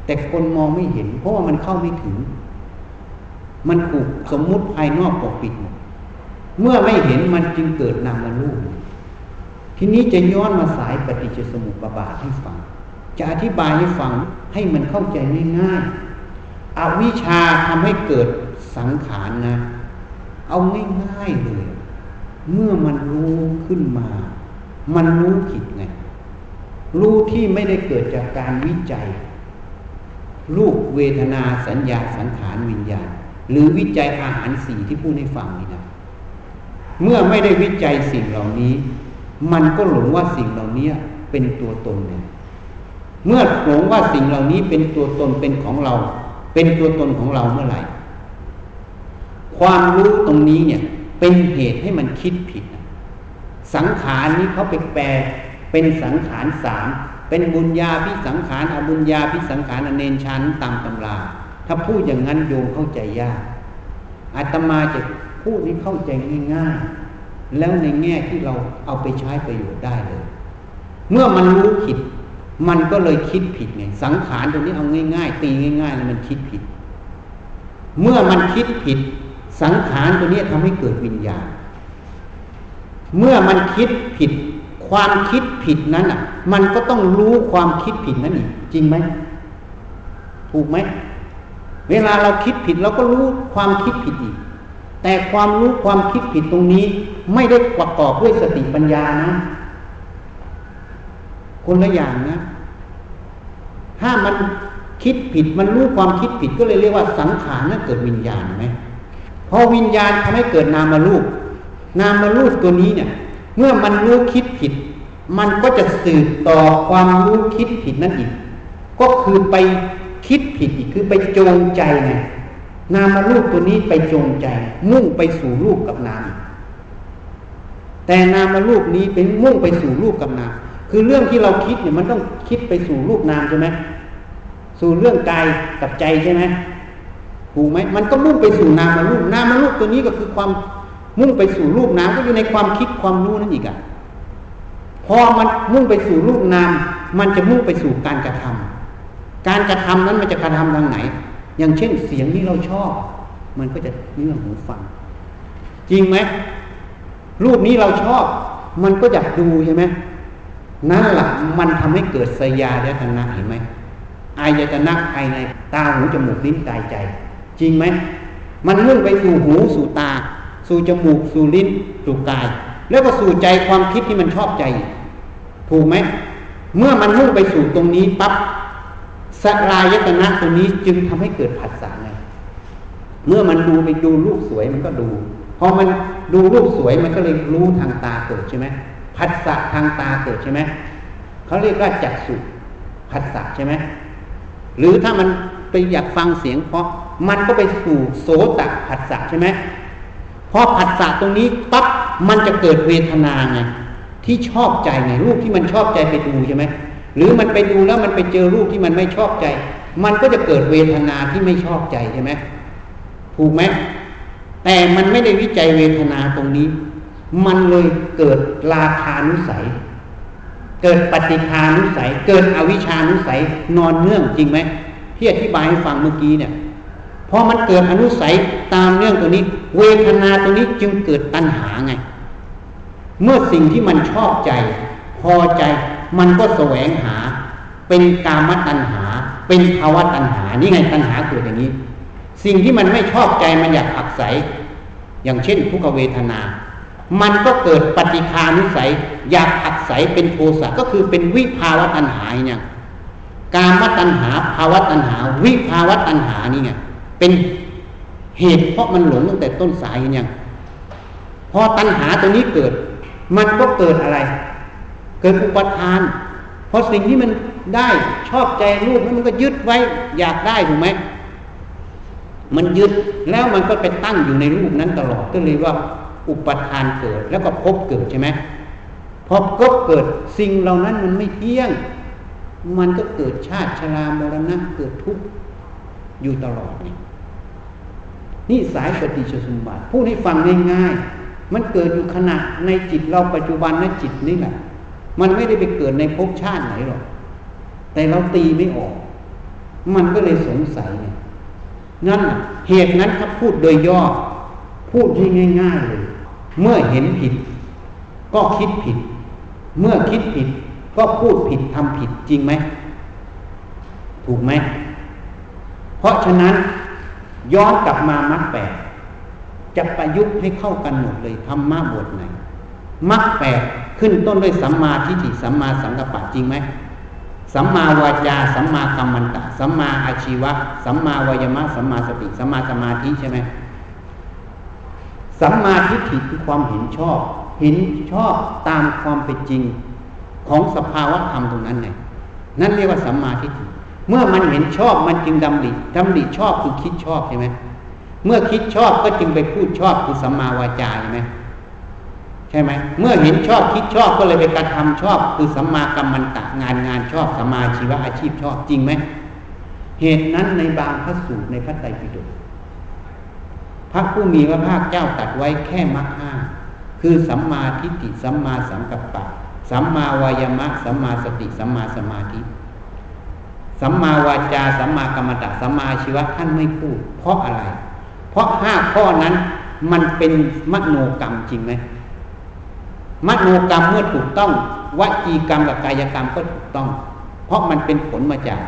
แต่คนมองไม่เห็น เพราะว่ามันเข้าไม่ถึง มันถูกสมมุติภายนอกปกปิดหมดเมื่อไม่เห็นมันจึงเกิดนามรูปทีนี้จะย้อนมาสายปฏิจจสมุปบาทให้ฟัง จะอธิบายให้ฟังให้มันเข้าใจง่ายๆอวิชาทำให้เกิดสังขารนะ เอาง่ายๆเลย เมื่อมันรู้ขึ้นมา มันรู้ผิดไง รู้ที่ไม่ได้เกิดจากการวิจัย รูปเวทนาสัญญาสังขารวิญญาณ หรือวิจัยอาหารสี่ที่พูดให้ฟังนี่นะเมื่อไม่ได้วิจัยสิ่งเหล่านี้ มันก็หลงว่าสิ่งเหล่านี้เป็นตัวตนเนี่ยเมื่อหลงว่าสิ่งเหล่านี้เป็นตัวตนเป็นของเรา เป็นตัวตนของเราเมื่อไหร่ ความรู้ตรงนี้เนี่ย เป็นเหตุให้มันคิดผิด สังขารนี้เขาไปแปลเป็นสังขารสาม เป็นบุญญาพิสังขารอบุญญาพิสังขารอเนนชันตามตำรา ถ้าพูดอย่างนั้นโยมเข้าใจยากอาตมาจะพูดให้เข้าใจง่ายๆ แล้วในแง่ที่เราเอาไปใช้ประโยชน์ได้เลย เมื่อมันรู้ผิด มันก็เลยคิดผิดไงสังขารตรงนี้เอาง่าย ๆ ตีง่ายๆแล้วมันคิดผิด เมื่อมันคิดผิด สังขารตัวนี้ทำให้เกิดวิญญาณ เมื่อมันคิดผิด ความคิดผิดนั้นอะ มันก็ต้องรู้ความคิดผิดนั้นอีกจริงไหมถูกไหมเวลาเราคิดผิดเราก็รู้ความคิดผิดอีก แต่ความรู้ความคิดผิดตรงนี้ ไม่ได้ประกอบด้วยสติปัญญานะ คนละอย่างนะ ถ้ามันคิดผิดมันรู้ความคิดผิดก็เลยเรียกว่าสังขารนั่นเกิดวิญญาณไหมพอวิญญาณทำให้เกิดนามารูป นามารูปตัวนี้เนี่ย เมื่อมันรู้คิดผิด มันก็จะสืบต่อความรู้คิดผิดนั่นอีก ก็คือไปคิดผิดอีกคือไปจงใจไงนามารูปตัวนี้ไปจงใจ มุ่งไปสู่รูปกับนามแต่นามารูปนี้เป็นมุ่งไปสู่รูปกับนามคือเรื่องที่เราคิดเนี่ยมันต้องคิดไปสู่รูปนามใช่ไหมสู่เรื่องกายกับใจใช่ไหมถูกไหมมันก็มุ่งไปสู่นามารูปนามารูปตัวนี้ก็คือความ มุ่งไปสู่รูปนามก็อยู่ในความคิดความรู้นั่นอีกอะพอมันมุ่งไปสู่รูปนาม มันจะมุ่งไปสู่การกระทำการกระทำนั้นมันจะกระทำทางไหน อย่างเช่นเสียงที่เราชอบ มันก็จะเนื่องหูฟัง จริงไหมรูปนี้เราชอบ มันก็อยากดูใช่ไหมนั่นแหละมันทำให้เกิดสยาและตนะเห็นไหมอายตนะภายในตาหูจมูกลิ้นกายใจ จริงไหมมันมุ่งไปสู่หูสู่ตา สู่จมูก สู่ลิ้น สู่กาย แล้วก็สู่ใจความคิดที่มันชอบใจ ถูกไหม เมื่อมันมุ่งไปสู่ตรงนี้ปั๊บสลายตนะตรงนี้จึงทำให้เกิดผัสสะไง เมื่อมันดูไปดูรูปสวยมันก็ดู พอมันดูรูปสวยมันก็เลยรู้ทางตาเกิดใช่ไหมผัสสะทางตาเกิดใช่ไหมเขาเรียกว่าจักสุผัสสะใช่ไหมหรือถ้ามันไปอยากฟังเสียงเพราะมันก็ไปสู่โสตผัสสะใช่ไหม พอผัสสะตรงนี้ปั๊บมันจะเกิดเวทนาไงที่ชอบใจไงรูปที่มันชอบใจไปดูใช่ไหมหรือมันไปดูแล้วมันไปเจอรูปที่มันไม่ชอบใจ มันก็จะเกิดเวทนาที่ไม่ชอบใจใช่ไหมถูกไหมแต่มันไม่ได้วิจัยเวทนาตรงนี้ มันเลยเกิดราคานุสัย เกิดปฏิคานุสัย เกิดอวิชานุสัยนอนเนื่องจริงไหมที่อธิบายให้ฟังเมื่อกี้เนี่ย พอมันเกิดอนุสัยตามเรื่องตัวนี้ เวทนาตัวนี้จึงเกิดตัณหาไง เมื่อสิ่งที่มันชอบใจ พอใจ มันก็แสวงหา เป็นกามตัณหา เป็นภาวะตัณหา นี่ไงตัณหาเกิดอย่างนี้ สิ่งที่มันไม่ชอบใจมันอยากอักใสอย่างเช่นทุกเวทนา มันก็เกิดปฏิคานุสัย อยากผักใสเป็นโทสะก็คือเป็นวิภาวะตัณหาเนี่ยกามตัณหาภาวะตัณหา วิภาวะตัณหานี่ไง เป็นเหตุเพราะมันหลงตั้งแต่ต้นสายเนี่ยพอตัณหาตัวนี้เกิด มันก็เกิดอะไร เกิดอุปทาน เพอสิ่งที่มันได้ชอบใจรูปนั้นมันก็ยึดไว้อยากได้ถูกไหมมันยึดแล้วมันก็ไปตั้งอยู่ในรูปนั้นตลอดก็เลยว่าอุปทานเกิดแล้วก็พบเกิดใช่ไหมพอก็เกิดสิ่งเหล่านั้นมันไม่เที่ยง มันก็เกิดชาติชรามรณะเกิดทุกข์อยู่ตลอดนี่ นี่สายปฏิจจสมบัติพูดให้ฟังง่ายๆ มันเกิดอยู่ขณะในจิตเราปัจจุบันในจิตนี่แหละ มันไม่ได้ไปเกิดในภพชาติไหนหรอก แต่เราตีไม่ออก มันก็เลยสงสัยเนี่ยนั่นเหตุนั้นถ้าพูดโดยย่อ พูดที่ง่ายๆเลย เมื่อเห็นผิด ก็คิดผิด เมื่อคิดผิด ก็พูดผิดทำผิดจริงไหม ถูกไหม เพราะฉะนั้น ย้อนกลับมามัดแปดจะประยุกต์ให้เข้ากันหมดเลยธรรมะบทไหนมัดแปดขึ้นต้นด้วยสัมมาทิฏฐิสัมมาสังกัปปะจริงไหมสัมมาวาจาสัมมากัมมันตะสัมมาอาชีวะ สัมมาวายมะสัมมาสติสัมมาสมาธิใช่ไหมสัมมาทิฏฐิคือความเห็นชอบ เห็นชอบตามความเป็นจริงของสภาวะธรรมตรงนั้นไงนั่นเรียกว่าสัมมาทิฏฐิ เมื่อมันเห็นชอบมันจึงดำริดำริชอบคือคิดชอบใช่ไหมเมื่อคิดชอบก็จึงไปพูดชอบคือสัมมาวาจาใช่ไหมใช่ไหมเมื่อเห็นชอบคิดชอบก็เลยไปกระทำชอบ คือสัมมากัมมันตะงานงานชอบสัมมาชีวะอาชีพชอบจริงไหมเหตุนั้นในบางพระสูตรในพระไตรปิฎกพระผู้มีพระภาคเจ้าตัดไว้แค่มรรคห้าคือสัมมาทิฏฐิสัมมาสังกัปปะสัมมาวายามะสัมมาสติสัมมาสมาธิ สัมมาวาจาสัมมากรรมตะสัมมาชีวะท่านไม่พูด เพราะอะไร เพราะห้าข้อนั้นมันเป็นมโนกรรมจริงไหมมโนกรรมเมื่อถูกต้องวจีกรรมกับกายกรรมก็ถูกต้อง เพราะมันเป็นผลมาจาก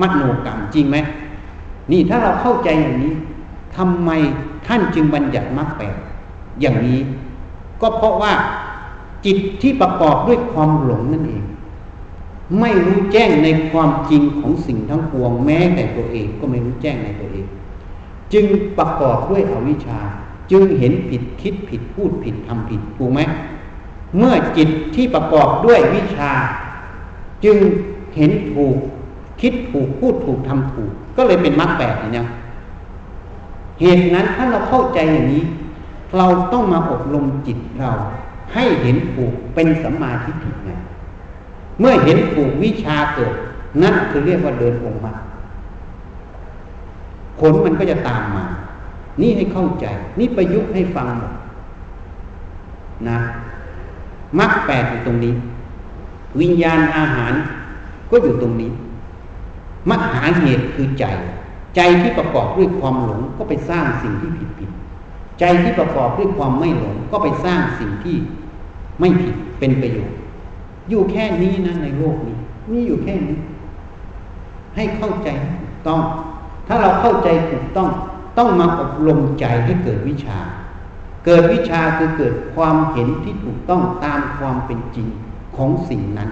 มโนกรรมจริงไหมนี่ถ้าเราเข้าใจอย่างนี้ทำไมท่านจึงบัญญัติมรรคแปดอย่างนี้ ก็เพราะว่าจิตที่ประกอบด้วยความหลงนั่นเอง ไม่รู้แจ้งในความจริงของสิ่งทั้งปวงแม้แต่ตัวเองก็ไม่รู้แจ้งในตัวเอง จึงประกอบด้วยอวิชชา จึงเห็นผิดคิดผิดพูดผิดทำผิดถูกไหมเมื่อจิตที่ประกอบด้วยวิชา จึงเห็นถูกคิดถูกพูดถูกทำถูก ก็เลยเป็นมรรคแปดเนี่ยเหตุนั้นถ้าเราเข้าใจอย่างนี้ เราต้องมาอบรมจิตเรา ให้เห็นถูกเป็นสัมมาทิฏฐิไง เมื่อเห็นถูกวิชาเกิด นั่นคือเรียกว่าเดินองค์มรรคผลมันก็จะตามมา นี่ให้เข้าใจ นี่ประยุกต์ให้ฟังหมดนะมรรคแปดอยู่ตรงนี้ วิญญาณอาหารก็อยู่ตรงนี้มหาเหตุคือใจ ใจที่ประกอบด้วยความหลงก็ไปสร้างสิ่งที่ผิดผิดใจที่ประกอบด้วยความไม่หลงก็ไปสร้างสิ่งที่ไม่ผิดเป็นประโยชน์ อยู่แค่นี้นะในโลกนี้มีอยู่แค่นี้ ให้เข้าใจถูกต้อง ถ้าเราเข้าใจถูกต้อง ต้องมาอบรมใจให้เกิดวิชา เกิดวิชาคือเกิดความเห็นที่ถูกต้องตามความเป็นจริงของสิ่งนั้น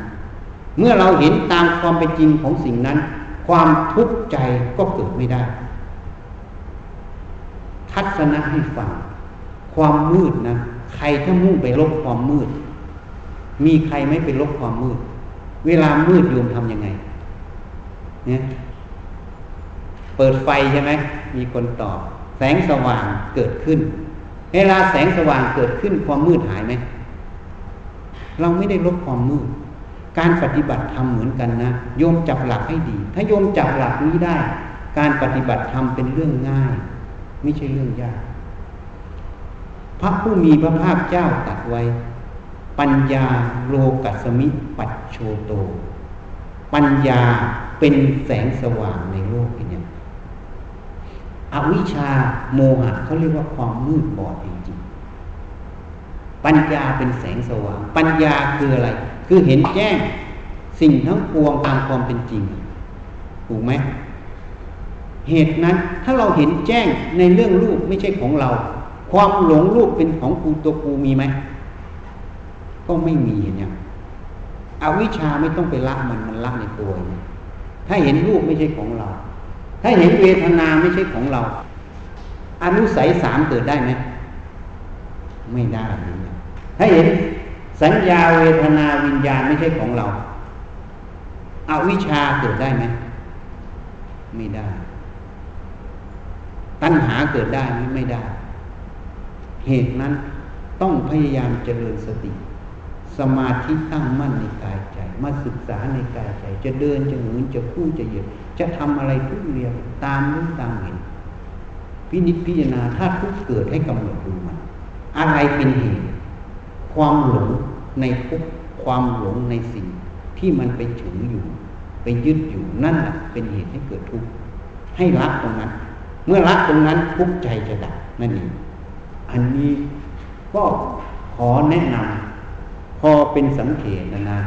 เมื่อเราเห็นตามความเป็นจริงของสิ่งนั้น ความทุกข์ใจก็เกิดไม่ได้ ทัศนะให้ฟัง ความมืดนะ ใครถ้ามุ่งไปลบความมืด มีใครไม่ไปลบความมืด เวลามืดโยมทำยังไง เนี่ย เปิดไฟใช่ไหม มีคนตอบ แสงสว่างเกิดขึ้น เวลาแสงสว่างเกิดขึ้นความมืดหายไหม เราไม่ได้ลบความมืด การปฏิบัติธรรมเหมือนกันนะ โยมจับหลักให้ดี ถ้าโยมจับหลักนี้ได้ การปฏิบัติธรรมเป็นเรื่องง่าย ไม่ใช่เรื่องยาก พระผู้มีพระภาคเจ้าตัดไว้ ปัญญาโลกัสมิปัจโชโต ปัญญาเป็นแสงสว่างในโลกเนี่ยอวิชชาโมหะเขาเรียกว่าความมืดบอดจริงๆปัญญาเป็นแสงสว่าง ปัญญาคืออะไร คือเห็นแจ้งสิ่งทั้งปวงตามความเป็นจริง ถูกไหมเหตุนั้นถ้าเราเห็นแจ้งในเรื่องรูปไม่ใช่ของเรา ความหลงรูปเป็นของกูตัวกูมีไหม ก็ไม่มีเนี่ยอวิชาไม่ต้องไปละมันมันละในตัวถ้าเห็นรูปไม่ใช่ของเรา ถ้าเห็นเวทนาไม่ใช่ของเรา อนุสัยสามเกิดได้ไหมไม่ได้ถ้าเห็นสัญญาเวทนาวิญญาณไม่ใช่ของเราอาวิชาเกิดได้ไหมไม่ได้ ตัณหาเกิดได้ไม่ไม่ได้ เหตุนั้นต้องพยายามเจริญสติ สมาธิตั้งมั่นในกายใจ มาศึกษาในกายใจ จะเดินจะหมุนจะคู่จะเหยียดจะทำอะไรทุกเรียงตามรู้ตามเห็นพินิจพิจารณาถ้าทุกเกิดให้กำหนดดูมัน อะไรเป็นเหตุความหลงในทุกความหลงในสิ่งที่มันไปถืออยู่ ไปยึดอยู่นั่นแหละเป็นเหตุให้เกิดทุกข์ให้ละตรงนั้น เมื่อละตรงนั้นทุกใจจะดับนั่นเองอันนี้ก็ขอแนะนำ อเป็นสังเกตนะนะ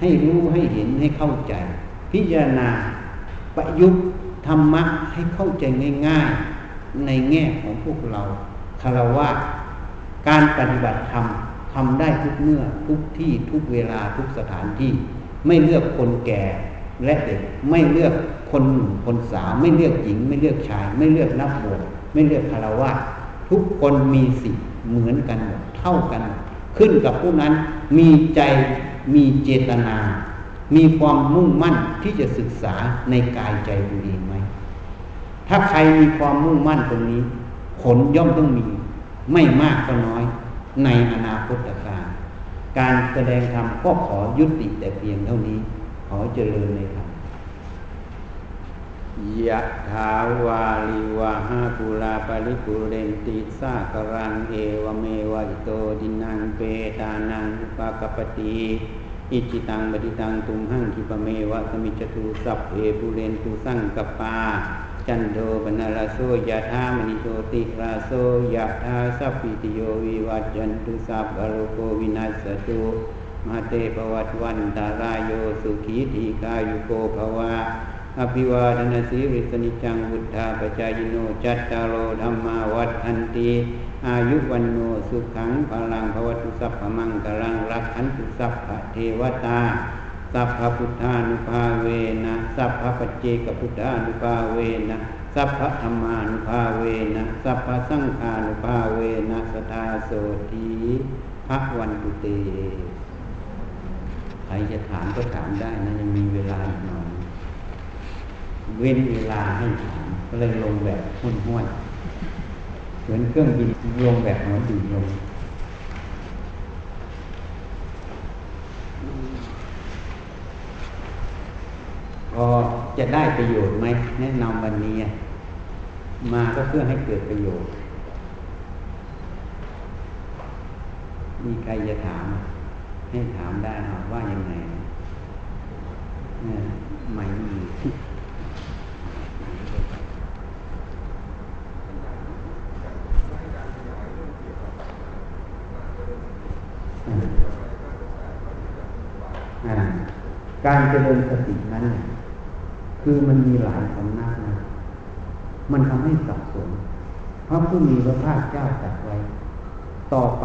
ให้รู้ให้เห็นให้เข้าใจ พิจารณาประยุกต์ธรรมะให้เข้าใจง่าย ๆ ในแง่ของพวกเราคารวะการปฏิบัติธรรมทำได้ทุกเมื่อทุกที่ทุกเวลาทุกสถานที่ ไม่เลือกคนแก่และเด็กไม่เลือกคนหนุ่มคนสาวไม่เลือกหญิง ไม่เลือกชาย ไม่เลือกนักบวชไม่เลือกคารวะทุกคนมีสิทธิ์เหมือนกันหมดเท่ากัน ขึ้นกับผู้นั้นมีใจมีเจตนา มีความมุ่งมั่นที่จะศึกษาในกายใจตัวเองไหม ถ้าใครมีความมุ่งมั่นตรงนี้ ผลย่อมต้องมี ไม่มากก็น้อยในอนาคตการการแสดงธรรมก็ขอยุติแต่เพียงเท่านี้ ขอเจริญในธรรม ยะถาวาลิวาหาปุราปริปุเรนติสากรังเอวเมวะโตดินังเปตานังอุปกปติอิจิตังบดิตังตุมหังคิปเมวะสมิจตุสัพเพปุเรนตุสังกปา จันโดปนาลโสยะธามณิโชติราโสยะธาสัพพิติโยวิวัจจันตุสัพพะโรโควินัสตุมาเตปวัตวันตารายโยสุขีทีกายุโกภวะ อภิวาทนาสีริสนิจังวุฒาปจายโนจัตตารโอธรรมาวัฏอันตีอายุวันโนสุขังพลังภวตุสัพพมังกลังรักขันตุสัพพเทวตาสัพพพุทธานุภาเวนะสัพพปัจเจกพุทธานุภาเวนะสัพพธรรมานุภาเวนะสัพพสังฆานุภาเวนะสทาโสทีพระวันตุเตใครจะถามก็ถามได้นะยังมีเวลาอีกหน่อย เว้นเวลาให้ถามก็เลยลงแบบหุ่นห้วนเหมือนเครื่องบินลงแบบหัวดิ่งลงพอจะได้ประโยชน์ไหมแนะนำวันนี้ มาก็เพื่อให้เกิดประโยชน์ มีใครจะถาม ให้ถามได้นะว่ายังไงเนี่ยไม่มี การเจริญสตินั้น คือมันมีหลายสำนักนะ มันทำให้สับสนพระผู้มีพระภาคเจ้าจัดไว้ ต่อไป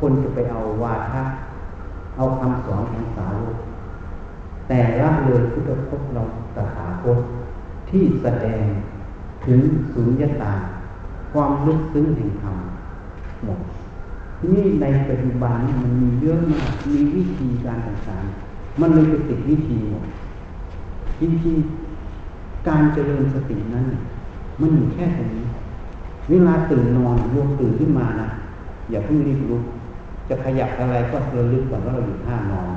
คนจะไปเอาวาทะเอาคำสอนของสาวกแต่ละเลยพุทธพจน์เราตถาคตที่แสดงถึงสุญญตา ความลึกซึ้งแห่งธรรมหมดนี่ในปัจจุบันมันมีเยอะมากมีวิธีการต่างๆ มันเลยไปติดวิธีหมดจริงๆการเจริญสตินั้น มันอยู่แค่ตรงนี้ เวลาตื่นนอนรวมตื่นขึ้นมานะอย่าเพิ่งรีบลุก จะขยับอะไรก็ระลึกก่อนว่าเราอยู่ท่านอน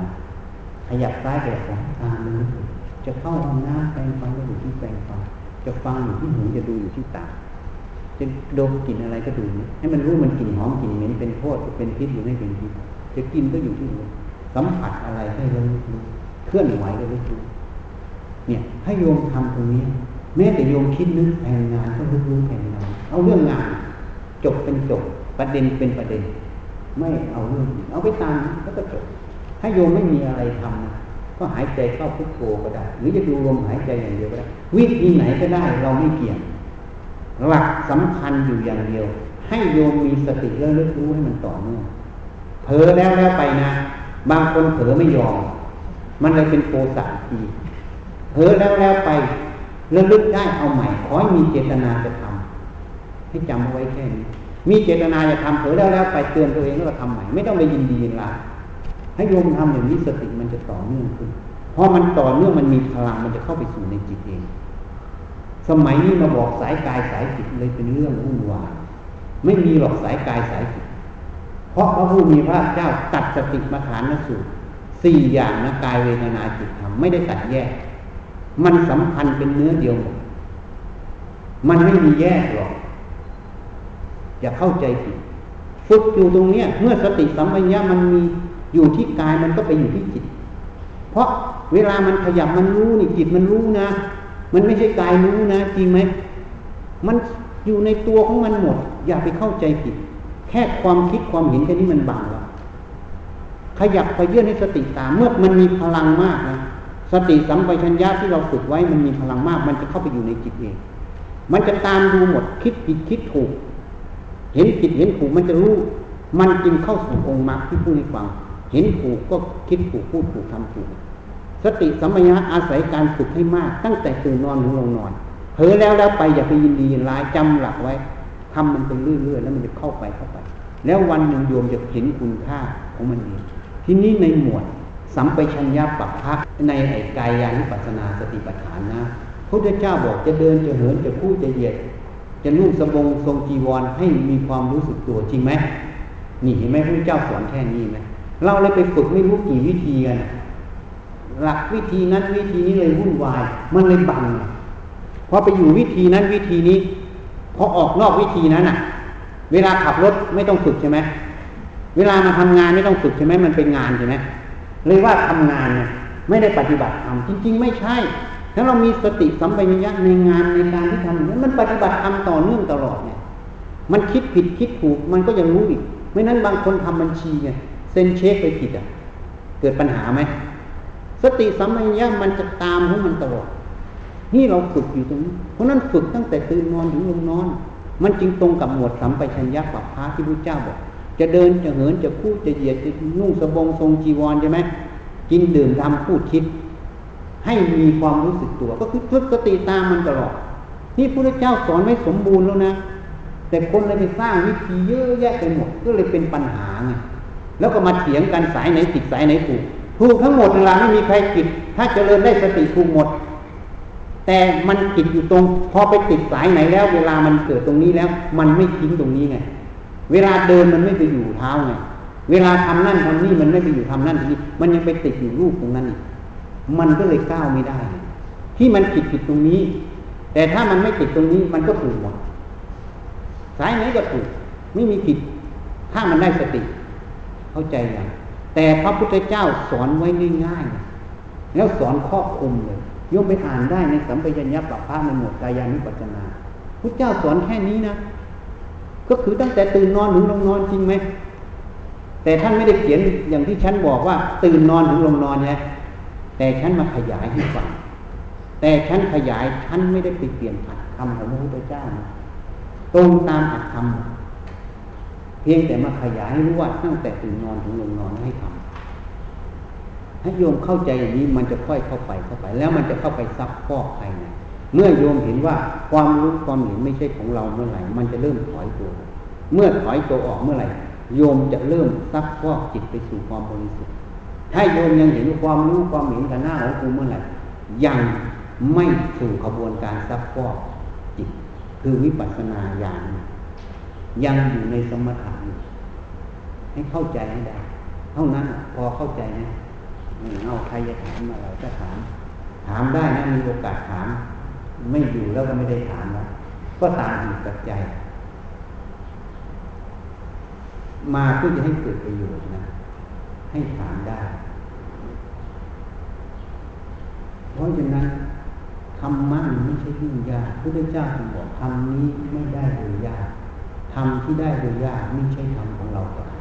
ขยับซ้ายขยับขวาตามนี้จะเข้าห้องน้ำแปรงฟันก็อยู่ที่แปรงฟันจะฟังอยู่ที่หูจะดูอยู่ที่ตาจะดมกลิ่นอะไรก็ดูให้มันรู้มันกลิ่นหอมกลิ่นเหม็นเป็นโทษเป็นพิษหรือไม่เป็นพิษจะกินก็อยู่ที่หู สัมผัสอะไรให้เรารู้เคลื่อนไหวก็รู้เนี่ย ให้โยมทำตรงนี้ แม้แต่โยมคิดนึกแผนงานก็รู้รู้แผนงานเอาเรื่องงาน จบเป็นจบ ประเด็นเป็นประเด็น ไม่เอาเรื่องเอาไปตามแล้วก็จบ ถ้าโยมไม่มีอะไรทำก็หายใจเข้าพุทโธก็ได้ หรือจะดูลมหายใจอย่างเดียวก็ได้ วิธีไหนก็ได้เราไม่เกี่ยงหลักสำคัญอยู่อย่างเดียว ให้โยมมีสติแล้วลึกรู้ให้มันต่อเนื่องเผลอแล้วแล้วไปนะ บางคนเผลอไม่ยอม มันเลยเป็นโปสะทีเผลอแล้วแล้วไประลึกได้เอาใหม่ ขอให้มีเจตนาจะทำให้จำเอาไว้แค่นี้ มีเจตนาจะทำเผลอแล้วแล้วไปเตือนตัวเองแล้วก็ทำใหม่ ไม่ต้องไปยินดียินร้ายให้โยมทำอย่างนี้สติมันจะต่อเนื่องขึ้นพอมันต่อเนื่องมันมีพลังมันจะเข้าไปสู่ในจิตเอง สมัยนี้มาบอกสายกายสายจิตเลยเป็นเรื่องวุ่นวายไม่มีหรอกสายกายสายจิต เพราะพระผู้มีพระเจ้าตัดสติมาฐานนสูตรสี่อย่างนะกายเวทนาจิตธรรมไม่ได้ตัดแยก มันสัมพันธ์เป็นเนื้อเดียว มันไม่มีแยกหรอก อย่าเข้าใจผิดฝึกอยู่ตรงเนี้ย เมื่อสติสัมปชัญญะมันมีอยู่ที่กายมันก็ไปอยู่ที่จิต เพราะเวลามันขยับมันรู้นี่จิตมันรู้นะ มันไม่ใช่กายรู้นะ จริงไหมมันอยู่ในตัวของมันหมด อย่าไปเข้าใจผิด แค่ความคิด ความเห็นแค่นี้มันบังแล้วขยับไปเยื่อนให้สติตามเมื่อมันมีพลังมากนะสติสัมปชัญญะที่เราฝึกไว้มันมีพลังมาก มันจะเข้าไปอยู่ในจิตเอง มันจะตามดูหมดคิดผิดคิดถูก เห็นผิดเห็นถูกมันจะรู้ มันจึงเข้าสู่องค์มรรคที่พูดให้ฟัง เห็นถูกก็คิดถูกพูดถูกทำถูก สติสัมปชัญญะอาศัยการฝึกให้มาก ตั้งแต่ตื่นนอนถึงลงนอนเผลอแล้วแล้วไปอย่าไปยินดีร้ายจำหลักไว้ทำมันไปเรื่อยๆแล้วมันจะเข้าไปเข้าไป แล้ววันหนึ่งโยมจะเห็นคุณค่าของมันเองทีนี้ในหมวดสัมปชัญญะปัปพะในไอ้กายานุปัสนาสติปัฏฐานนะพระพุทธเจ้าบอกจะเดินจะเหินจะพูดจะเหยียดจะนุ่งสบงทรงจีวรให้มีความรู้สึกตัวจริงไหมนี่เห็นไหมพระเจ้าสอนแค่นี้ไหมเราเลยไปฝึกไม่รู้กี่วิธีกันหลักวิธีนั้นวิธีนี้เลยวุ่นวาย มันเลยบังพอไปอยู่วิธีนั้นวิธีนี้พอออกนอกวิธีนั้นอะ เวลาขับรถไม่ต้องฝึกใช่ไหมเวลามาทำงานไม่ต้องฝึกใช่ไหมมันเป็นงานใช่ไหมเลยกว่าทำงานเนี่ยไม่ได้ปฏิบัติธรรมจริง ๆ ไม่ใช่ถ้าเรามีสติสัมปชัญญะในงานในการที่ทำนั้นมันปฏิบัติธรรมต่อเนื่องตลอดเนี่ย มันคิดผิดคิดถูกมันก็ยังรู้อีก ไม่นั้นบางคนทำบัญชีไงเซ็นเช็คไปผิดอะ เกิดปัญหาไหมสติสัมปชัญญะมันจะตามของมันตลอดนี่เราฝึกอยู่ตรงนี้เพราะนั้นฝึกตั้งแต่ตื่นนอนถึงลงนอน มันจึงตรงกับหมวดสัมปชัญญะปัปพาที่พระเจ้าบอก จะเดินจะเหินจะคู่จะเหยียดจะนุ่งสบงทรงจีวรใช่ไหมกินดื่มทำพูดคิด ให้มีความรู้สึกตัว ก็คือฝึกสติตามมันตลอด นี่พระเจ้าสอนไม่สมบูรณ์แล้วนะแต่คนเลยไปสร้างวิธีเยอะแยะไปหมดก็เลยเป็นปัญหาไงแล้วก็มาเถียงกันสายไหนผิดสายไหนถูกถูกทั้งหมดเวลาไม่มีใครผิด ถ้าเจริญได้สติถูกหมด แต่มันติดอยู่ตรง พอไปติดสายไหนแล้ว เวลามันเกิดตรงนี้แล้ว มันไม่ทิ้งตรงนี้ไงเวลาเดินมันไม่ไปอยู่เท้าไงเวลาทำนั่นทำนี่มันไม่ไปอยู่ทำนั่นที่มันยังไปติดอยู่รูปตรงนั้นอีกมันก็เลยก้าวไม่ได้ ที่มันผิดผิดตรงนี้ แต่ถ้ามันไม่ติดตรงนี้มันก็ถูกหมดสายไหนก็ถูกไม่มีผิด ถ้ามันได้สติ เข้าใจอย่างแต่พระพุทธเจ้าสอนไว้ง่ายๆแล้วสอนครอบคลุมเลย ยกไปอ่านได้ในสัมปยัญญะปัปพาในหมวดกายานุปัจนาพุทธเจ้าสอนแค่นี้นะก็คือตั้งแต่ตื่นนอนถึงลงนอนจริงไหมแต่ท่านไม่ได้เขียนอย่างที่ฉันบอกว่า ตื่นนอนถึงลงนอนไงแต่ฉันมาขยายให้ฟังแต่ฉันขยายฉันไม่ได้ไปเปลี่ยนอัตคำของพระพุทธเจ้าตรงตามอัตคำเพียงแต่มาขยายรู้ว่าตั้งแต่ตื่นนอนถึงลงนอนให้ทำ ให้โยมเข้าใจอย่างนี้มันจะค่อยเข้าไปเข้าไป แล้วมันจะเข้าไปซับฟอกภายในเมื่อโยมเห็นว่าความรู้ความเห็นไม่ใช่ของเราเมื่อไหร่ มันจะเริ่มถอยตัว เมื่อถอยตัวออกเมื่อไหร่ โยมจะเริ่มซักฟอกจิตไปสู่ความบริสุทธิ์ ถ้าโยมยังเห็นความรู้ความเห็นกันหน้าของกูเมื่อไหร่ ยังไม่สู่ขบวนการซักฟอกจิต คือวิปัสสนาญาณยังอยู่ในสมถะให้เข้าใจให้ได้ เท่านั้นพอเข้าใจนะ เอาใครจะถามอะไรก็ถาม ถามได้นะมีโอกาสถาม ไม่อยู่แล้วก็ไม่ได้ถามแล้วก็ตามอยู่กับใจมาเพื่อจะให้เกิดประโยชน์นะ ให้ถามได้ เพราะฉะนั้นธรรมะไม่ใช่ยุ่งยากพระเจ้าทรงบอกธรรมนี้ไม่ได้โดยยากธรรมที่ได้โดยยากไม่ใช่ธรรมของเราตถาคต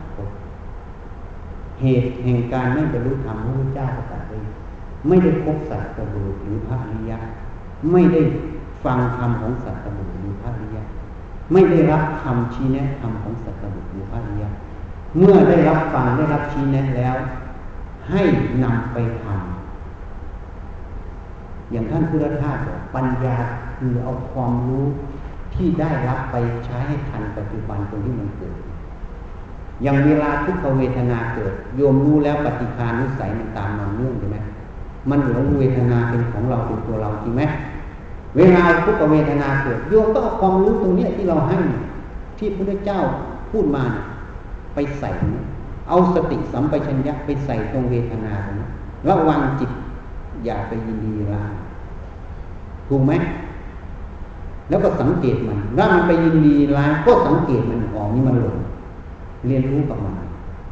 เหตุแห่งการไม่บรรลุธรรมพระพุทธเจ้าประกาศไว้ไม่ได้พบสัตว์ตบุหรือพระอริยะ ไม่ได้ฟังธรรมของสัตว์ตบุหรือพระอริยะ ไม่ได้รับคำชี้แนะธรรมของสัตว์ตบุหรือพระอริยะ เมื่อได้รับฟังได้รับชี้แนะแล้ว ให้นำไปทำอย่างท่านพุทธทาสบอกปัญญาคือเอาความรู้ที่ได้รับไปใช้ให้ทันปัจจุบันตรงที่มันเกิด อย่างเวลาทุกขเวทนาเกิด โยมรู้แล้วปฏิคานุสัยมันตามมาเนื่องใช่ไหมมันหลงเวทนาเป็นของเราเป็นตัวเราจริงไหมเวลาทุกขเวทนาเกิด โยมก็เอาความรู้ตรงนี้ที่เราให้ที่พระเจ้าพูดมาไปใส่เอาสติสัมปชัญญะไปใส่ตรงเวทนาตรงนี้ระวังจิต อย่าไปยินดีร้ายถูกไหมแล้วก็สังเกตมันถ้ามันไปยินดีร้ายก็สังเกตมันออกนี่มันหลง เรียนรู้กับมัน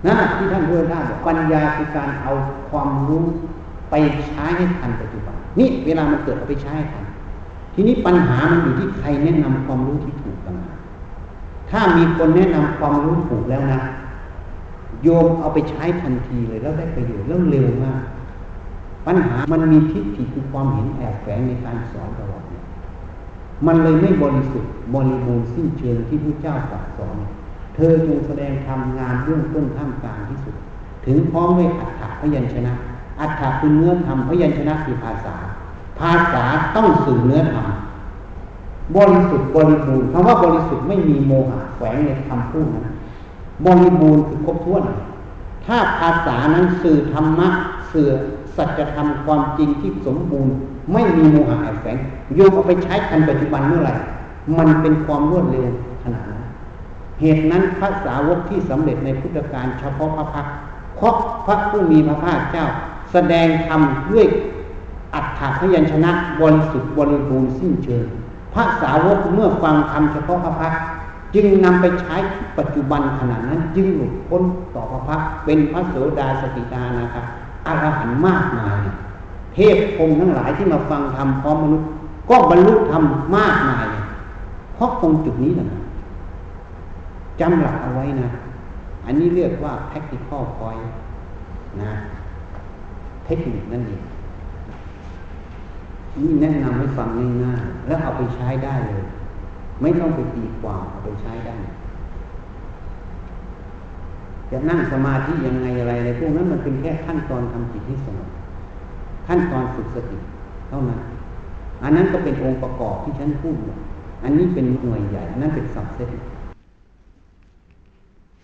นั่นที่ท่านพูดได้บอกปัญญาคือการเอาความรู้ไปใช้ให้ทันปัจจุบันนี่เวลามันเกิดเอาไปใช้ให้ทันทีนี้ปัญหามันอยู่ที่ใครแนะนำความรู้ที่ถูกกันถ้ามีคนแนะนำความรู้ถูกแล้วนะโยมเอาไปใช้ทันทีเลยแล้วได้ประโยชน์แล้วเร็วมาก ปัญหามันมีทิฏฐิคือความเห็นแอบแฝงในการสอนตลอดมันเลยไม่บริสุทธิ์บริบูรณ์สิ้นเชิงที่พระเจ้าตรัสสอน เธอจงแสดงทำงานเรื่องต้นท่ามกลางที่สุด ถึงพร้อมด้วยอัฏฐพยัญชนะ อัฏฐคือเนื้อธรรมพยัญชนะคือภาษา ภาษาต้องสื่อเนื้อธรรมบริสุทธิ์บริบูรณ์คำว่าบริสุทธิ์ไม่มีโมหะแฝงในคำพูดนั้นบริบูรณ์คือครบถ้วน ถ้าภาษานั้นสื่อธรรมะสื่อสัจธรรมความจริงที่สมบูรณ์ ไม่มีโมหะแอบแฝงโยมเอาไปใช้ทันปัจจุบันเมื่อไหร่ มันเป็นความรวดเร็วขนาดนั้น เหตุนั้นพระสาวกที่สำเร็จในพุทธการเฉพาะพระพักเพราะพระผู้มีพระภาคเจ้า แสดงธรรมด้วยอัฏฐถาพยัญชนะบริสุทธิ์บริบูรณ์สิ้นเชิงพระสาวกเมื่อฟังธรรมเฉพาะพระพักจึงนำไปใช้ปัจจุบันขณะนั้นจึงหลุดพ้นต่อพระพักเป็นพระโสดาสติตานะครับอรหันต์มากมาย เทพพรมทั้งหลายที่มาฟังธรรมพร้อมมนุษย์ ก็บรรลุธรรมมากมาย เพราะตรงจุดนี้แหละ จำหลักเอาไว้นะ อันนี้เรียกว่า practical point นะ เทคนิคนั่นเองนี่แนะนำให้ฟังง่ายๆแล้วเอาไปใช้ได้เลย ไม่ต้องไปตีความเอาไปใช้ได้ จะนั่งสมาธิยังไงอะไรอะไรพวกนั้นมันเป็นแค่ขั้นตอนทำจิตให้สงบขั้นตอนฝึกสติเท่านั้น อันนั้นก็เป็นองค์ประกอบที่ฉันพูด อันนี้เป็นหน่วยใหญ่นนั้นเป็นสับเซต